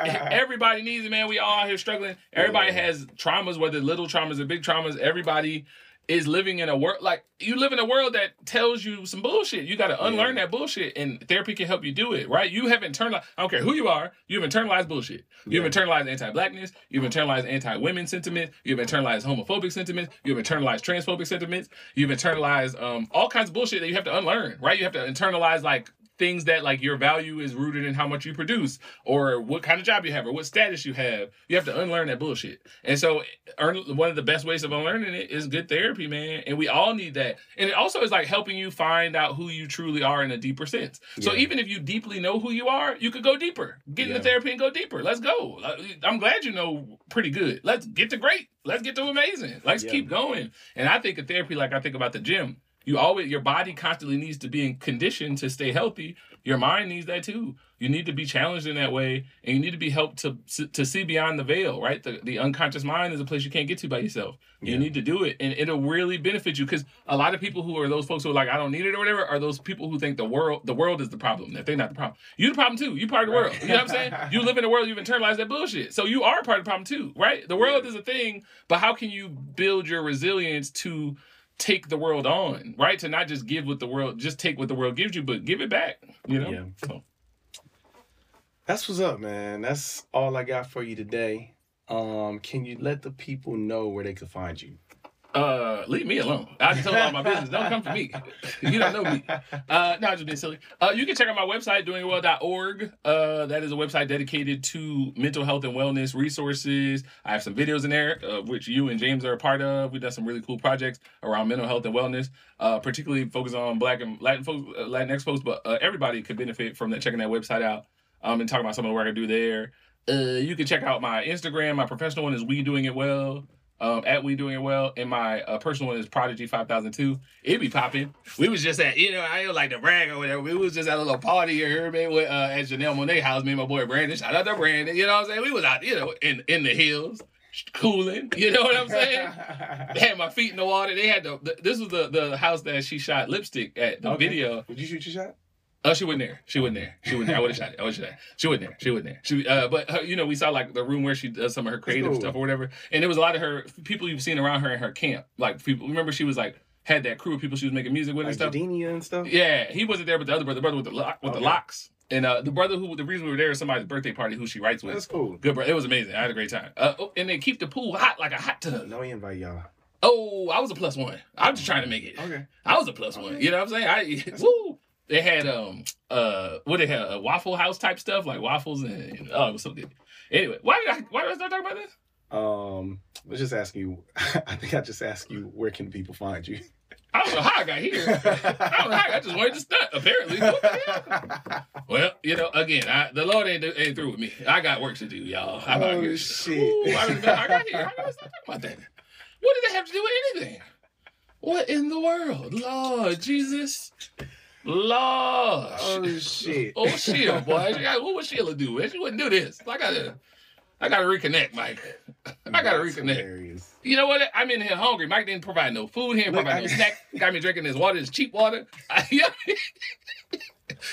Everybody needs it, man. We all here struggling. Everybody has traumas, whether little traumas or big traumas. Everybody is living in a world like you live in a world that tells you some bullshit. You got to unlearn Yeah. that bullshit, and therapy can help you do it. Right? You have internalized. I don't care who you are. You've internalized bullshit. You've Yeah. internalized anti-blackness. You've internalized anti-women sentiment. You've internalized homophobic sentiments. You've internalized transphobic sentiments. You've internalized um, all kinds of bullshit that you have to unlearn. Right? You have to internalize like things that like your value is rooted in how much you produce or what kind of job you have or what status you have. You have to unlearn that bullshit. And so earn, one of the best ways of unlearning it is good therapy, man. And we all need that. And it also is like helping you find out who you truly are in a deeper sense. So even if you deeply know who you are, you could go deeper. Get Yeah. into therapy and go deeper. Let's go. I'm glad you know pretty good. Let's get to great. Let's get to amazing. Let's Yeah. keep going. And I think of therapy like I think about the gym. You always your body constantly needs to be in condition to stay healthy. Your mind needs that too. You need to be challenged in that way, and you need to be helped to to see beyond the veil. Right, the the unconscious mind is a place you can't get to by yourself. You Yeah. need to do it, and it'll really benefit you. Because a lot of people who are those folks who are like, I don't need it or whatever, are those people who think the world the world is the problem. That they're not the problem. You the problem too. You part of the world. You know what I'm saying? You live in a world. You've internalized that bullshit. So you are part of the problem too, right? The world is a thing, but how can you build your resilience to take the world on, right? To not just give what the world, just take what the world gives you, but give it back. You know. Yeah. So, That's what's up, man. That's all I got for you today. Um, can you let the people know where they can find you? Uh, leave me alone. I just tell all my business. Don't come for me. you don't know me. Uh, no, I'm just being silly. Uh, you can check out my website, doingwell.org. Uh, that is a website dedicated to mental health and wellness resources. I have some videos in there, uh, which you and James are a part of. We've done some really cool projects around mental health and wellness, uh, particularly focused on Black and Latin folks, uh, Latinx folks, but uh, everybody could benefit from that. Checking that website out um, and talking about some of the work I do there. Uh, you can check out my Instagram. My professional one is We Doing It Well um, at We Doing It Well, and my uh, personal one is Prodigy Five Thousand Two. It be popping. We was just at, you know, I don't like to brag or whatever. We was just at a little party here, man, with, uh, at Janelle Monáe house. Me and my boy Brandon. Shout out to Brandon. You know what I'm saying? We was out, you know, in in the hills, cooling. [LAUGHS] You know what I'm saying? They had my feet in the water. They had the, the this was the the house that she shot lipstick at the Okay. video. Would you shoot your shot? Oh, she wasn't there. She wasn't there. She wasn't there. I would have shot it. I would have shot it. She wasn't there. She wasn't there. She, uh, but her, you know, we saw like the room where she does some of her creative cool. stuff or whatever, and there was a lot of her people you've seen around her in her camp. Like people, remember she was like had that crew of people she was making music with Like and stuff. Jadenia and stuff? Yeah, he wasn't there, but the other brother, the brother with the lock, with the locks, and uh, the brother who the reason we were there is somebody's birthday party who she writes with. That's cool. Good, bro. It was amazing. I had a great time. Uh, oh, and they keep the pool hot like a hot tub. No invite y'all. Oh, I was a plus one. I'm just trying to make it. Okay. I was a plus one. You know what I'm saying? I [LAUGHS] woo. They had um uh what they had a waffle house type stuff like waffles and, and- oh it was so good. Anyway, why did I why did I start talking about this? Um, let's just ask you. [LAUGHS] I think I just asked you where can people find you. I don't know how I got here. I don't know how I just wanted to stunt. Apparently, What the hell? well, you know, again, I, the Lord ain't, ain't through with me. I got work to do, y'all. I'm out Oh, here. shit. Ooh, I, I got here. How did I start talking about that? What did that have to do with anything? What in the world, Lord Jesus, Lord? oh shit. Oh Sheila, boy. She got- What would Sheila do? man? She wouldn't do this. I gotta I gotta reconnect, Mike. [LAUGHS] I gotta That's reconnect. hilarious. You know what? I'm in here hungry. Mike didn't provide no food. He didn't Look, provide I- no snack. Got me drinking this water, this cheap water. [LAUGHS] I, he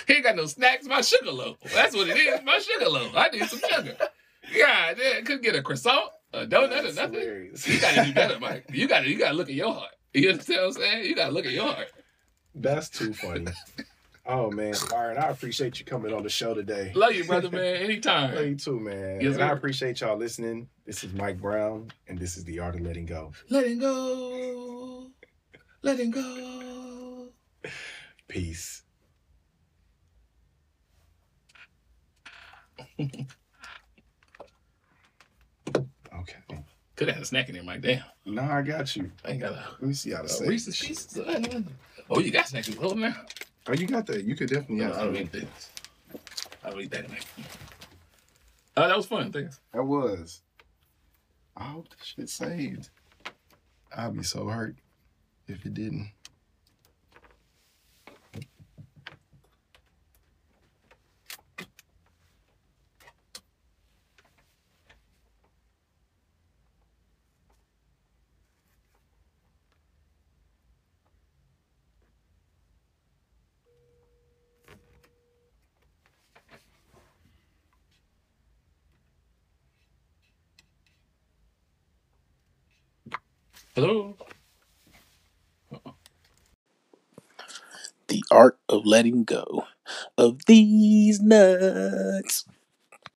ain't got no snacks. My sugar low. That's what it is. My sugar low. I need some sugar. God, damn, couldn't get a croissant, a donut, or nothing. hilarious. You gotta do better, Mike. You gotta you gotta look at your heart. You understand what I'm saying? You gotta look at your heart. That's too funny. Oh man, Byron, I appreciate you coming on the show today. Love you, brother, man. [LAUGHS] Love Anytime. you too, man. Yes, and I appreciate y'all listening. This is Mike Brown, and this is the art of letting go. Letting go. Letting go. Peace. [LAUGHS] okay. Could have had a snack in there, Mike. Damn. No, I got you. I ain't got a, Let me see how to a say. Reese's Pieces. Oh, you got snacks. Hold on now. Oh, you got that. You could definitely I don't that. eat this. I don't eat that. Man. Uh, that was fun. Thanks. That was. I hope this shit saved. I'd be so hurt if it didn't. Hello. the art of letting go of these nuts.